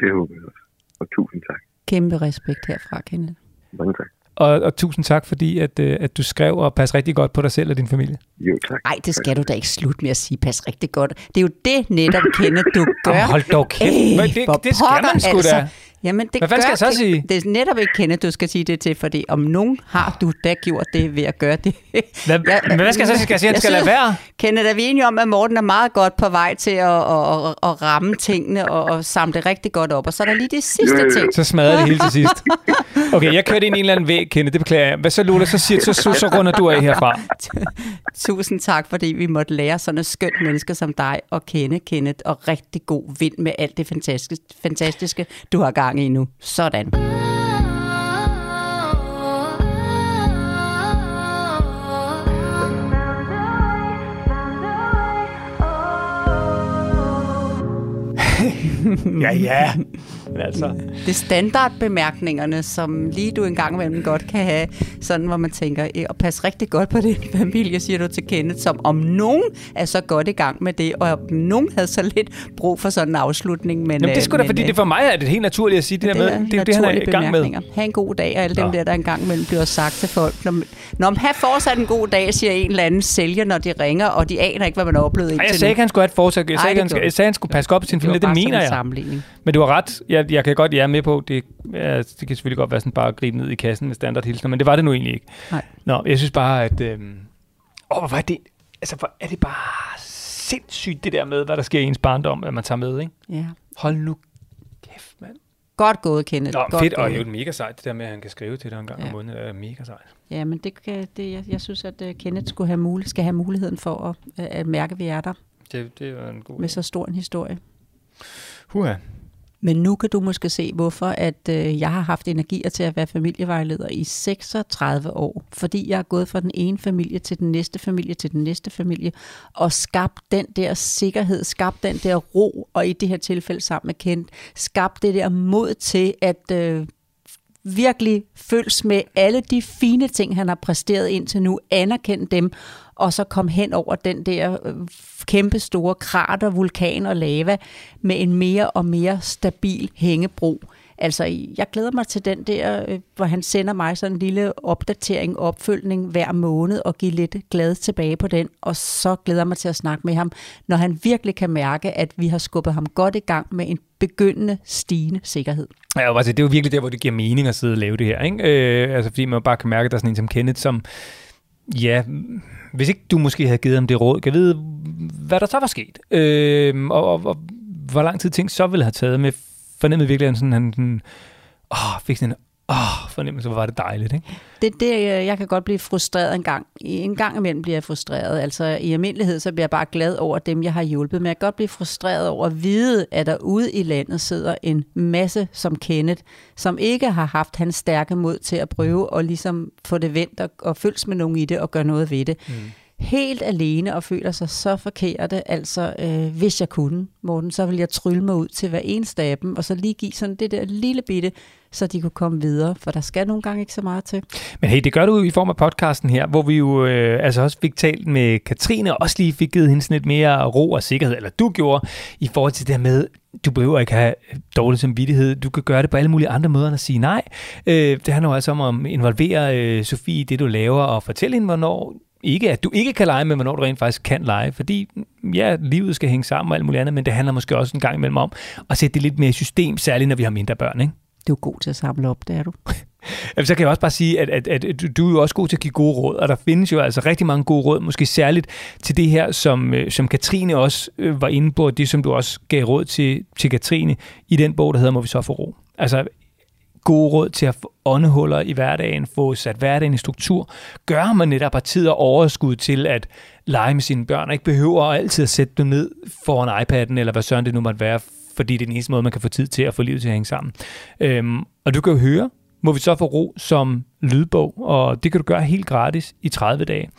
Det håber jeg også. Og tusind tak. Kæmpe respekt herfra, Kenneth. Mange tak. Og, og tusind tak, fordi at, øh, at du skrev og pas rigtig godt på dig selv og din familie. Jo, tak. Nej, det skal du da ikke slutte med at sige. Pas rigtig godt. Det er jo det netop, Kenneth, du gør. Jamen, hold dog kæft. Ej, det- hvor det skal man sgu da. Jamen, det Hvad fanden skal jeg så sige? Det er netop ikke Kenneth, du skal sige det til, fordi om nogen har du da gjort det ved at gøre det. Hvad, men hvad skal jeg så sige? Skal jeg sige, at Jeg skal lade synes- være? Kenneth, er vi enige om, at Morten er meget godt på vej til at, at, at, at ramme tingene og, og samle det rigtig godt op. Og så er der lige det sidste ting. Så smadrer det hele til sidst. Okay, jeg kørte ind i en eller anden væg, Kenneth, det beklager jeg. Hvad så, Lola, så, siger, så, så, så runder du af herfra. Tusind tak, fordi vi måtte lære sådan et skønt menneske som dig at kende, Kenneth, og rigtig god vind med alt det fantastiske, fantastiske du har gang i nu. Sådan. Ja, ja. Men altså, Det er standardbemærkningerne, som lige du en gang imellem godt kan have, sådan hvor man tænker, "Eh, og pas rigtig godt på din familie, siger du til Kenneth, som om nogen er så godt i gang med det, og om nogen havde så lidt brug for sådan en afslutning. Men, Jamen, det er sgu da, øh, fordi det for mig er det helt naturligt at sige det, der med. Det er det, han er i gang med. Ha' en god dag, og alle dem Nå. der, der engang imellem bliver sagt til folk. Når, når man har fortsat en god dag, siger en eller anden sælger, når de ringer, og de aner ikke, hvad man har oplevet Ej, jeg sagde ikke, han skulle have et forsøg. Jeg sagde, det han, jeg sagde, han skulle passe godt på sin Det familie. Det som mener en jeg. Men du har ret. Jeg, jeg kan godt, jeg er med på, det, ja, det kan selvfølgelig godt være sådan bare at gribe ned i kassen med standardhilsner, men det var det nu egentlig ikke. Nej. Nå, jeg synes bare, at... Øhm, åh, hvor var det... Altså, hvor er det bare sindssygt, det der med, hvad der sker i ens barndom, at man tager med, ikke? Ja. Hold nu kæft, mand. Godt gået, Kenneth. Nå, godt fedt, og gået. jo mega sejt, det der med, at han kan skrive til dig en gang Ja. om måneden, er mega sejt. Ja, men det, kan, det, jeg, jeg synes, at uh, Kenneth skulle have mul- skal have muligheden for at, uh, at mærke, at vi er der Det, det er en god med så stor en historie. Huha. Men nu kan du måske se, hvorfor at øh, jeg har haft energier til at være familievejleder i 36 år. Fordi jeg er gået fra den ene familie til den næste familie til den næste familie, og skabt den der sikkerhed, skabt den der ro, og i det her tilfælde sammen med Kent, skabt det der mod til at øh, virkelig føles med alle de fine ting, han har præsteret indtil nu, anerkende dem, og så komme hen over den der øh, kæmpe store krater, vulkan og lava med en mere og mere stabil hængebro. Altså, jeg glæder mig til den der, øh, hvor han sender mig sådan en lille opdatering, opfølgning hver måned og giver lidt glad tilbage på den. Og så glæder jeg mig til at snakke med ham, når han virkelig kan mærke, at vi har skubbet ham godt i gang med en begyndende stigende sikkerhed. Ja, altså, det er jo virkelig der, hvor det giver mening at sidde og lave det her. Ikke? Øh, altså, fordi man bare kan mærke, at der er sådan en som Kenneth, som ja, hvis ikke du måske havde givet ham det råd, kan jeg vide, hvad der så var sket. Øh, og, og, og, hvor lang tid ting så ville have taget med fornemmede virkelig, at han sådan, han sådan, åh, fik sådan en åh, fornemmelse, hvor var det dejligt, ikke? Det, det, øh, jeg kan godt blive frustreret en gang. En gang imellem bliver jeg frustreret. Altså i almindelighed, så bliver jeg bare glad over dem, jeg har hjulpet. Men jeg kan godt blive frustreret over at vide, at der ude i landet sidder en masse som Kenneth, som ikke har haft hans stærke mod til at prøve at ligesom få det vendt og, og følges med nogen i det og gøre noget ved det. Mm helt alene og føler sig så forkerte. Altså, øh, hvis jeg kunne, Morten, så ville jeg trylle mig ud til hver eneste af dem, og så lige give sådan det der lille bitte, så de kunne komme videre, for der skal nogle gange ikke så meget til. Men hey, det gør du i form af podcasten her, hvor vi jo øh, altså også fik talt med Katrine, og også lige fik givet hende sådan lidt mere ro og sikkerhed, eller du gjorde, i forhold til det her med, du behøver ikke have dårlig samvittighed. Du kan gøre det på alle mulige andre måder end at sige nej. Øh, det handler jo altså om at involvere øh, Sofie i det, du laver, og fortælle hende, hvornår ikke, at du ikke kan lege med, hvornår du rent faktisk kan lege, fordi ja, livet skal hænge sammen og alt muligt andet, men det handler måske også en gang imellem om at sætte det lidt mere i system, særligt når vi har mindre børn, ikke? Du er god til at samle op, det er du. Jamen, så kan jeg også bare sige, at, at, at du er jo også god til at give gode råd, og der findes jo altså rigtig mange gode råd, måske særligt til det her, som, øh, som Katrine også øh, var inde på, det som du også gav råd til, til Katrine i den bog, der hedder Må vi så få ro. Altså gode råd til at få åndehuller i hverdagen, få sat hverdagen i struktur, gør man netop har tid og overskud til at lege med sine børn, og ikke behøver altid at sætte dem ned foran iPad'en, eller hvad søren det nu måtte være, fordi det er den eneste måde, man kan få tid til at få livet til at hænge sammen. Øhm, og du kan jo høre, må vi så få ro som lydbog, og det kan du gøre helt gratis i 30 dage.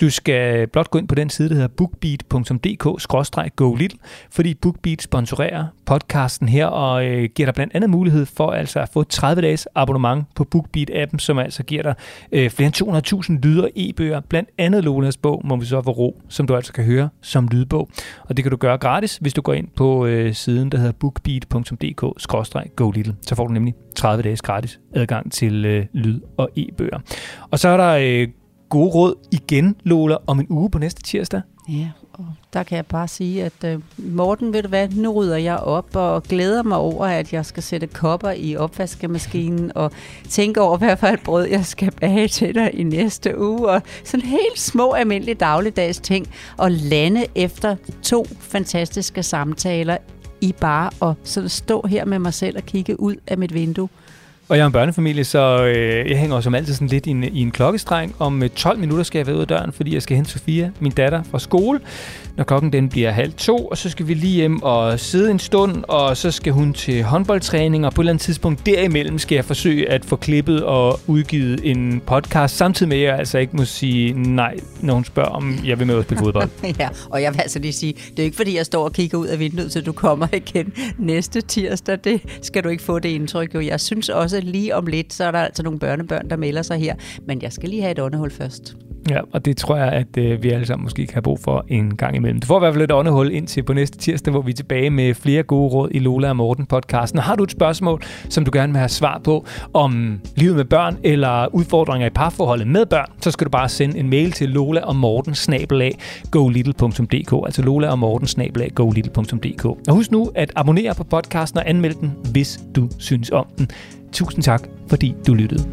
Du skal blot gå ind på den side, der hedder bookbeat.dk-go little, fordi BookBeat sponsorerer podcasten her og øh, giver dig blandt andet mulighed for altså at få 30 dages abonnement på BookBeat-appen, som altså giver dig øh, flere end 200.000 lyder e-bøger, blandt andet Lolas bog, må vi så få ro, som du altså kan høre som lydbog. Og det kan du gøre gratis, hvis du går ind på øh, siden, der hedder bookbeat.dk-go little. Så får du nemlig 30 dages gratis adgang til øh, lyd- og e-bøger. Og så er der øh, gode råd igen, Lola, om en uge på næste tirsdag. Ja, og der kan jeg bare sige, at øh, Morten, ved du hvad, nu rydder jeg op og glæder mig over, at jeg skal sætte kopper i opvaskemaskinen og tænke over, hvad for et brød jeg skal bage til dig i næste uge. Og sådan helt små, almindelige dagligdags ting. Og lande efter to fantastiske samtaler i bare at sådan stå her med mig selv og kigge ud af mit vindue. Og jeg er en børnefamilie, så øh, jeg hænger som altid sådan lidt i en, i en klokkestreng. Om øh, 12 minutter skal jeg være ud af døren, fordi jeg skal hente Sofia, min datter, fra skole. Når klokken den bliver halv to, og så skal vi lige hjem og sidde en stund, og så skal hun til håndboldtræning, og på et eller andet tidspunkt derimellem skal jeg forsøge at få klippet og udgivet en podcast, samtidig med at jeg altså ikke må sige nej, når hun spørger, om jeg vil med at spille fodbold. ja, og jeg vil altså lige sige, det er ikke fordi, jeg står og kigger ud af vinduet, så du kommer igen næste tirsdag. Det skal du ikke få det indtryk. Jo. Jeg synes også, også lige om lidt, så er der altså nogle børnebørn, der melder sig her. Men jeg skal lige have et åndehul først. Ja, og det tror jeg, at øh, vi alle sammen måske kan have brug for en gang imellem. Du får i hvert fald et åndehul ind til på næste tirsdag, hvor vi er tilbage med flere gode råd i Lola og Morten podcasten. Har du et spørgsmål, som du gerne vil have svar på om livet med børn eller udfordringer i parforholdet med børn, så skal du bare sende en mail til lola og morten snabelag golittle.dk altså lola og morten snabelag golittle.dk Og husk nu at abonnere på podcasten og anmelde den, hvis du synes om den. Tusind tak, fordi du lyttede.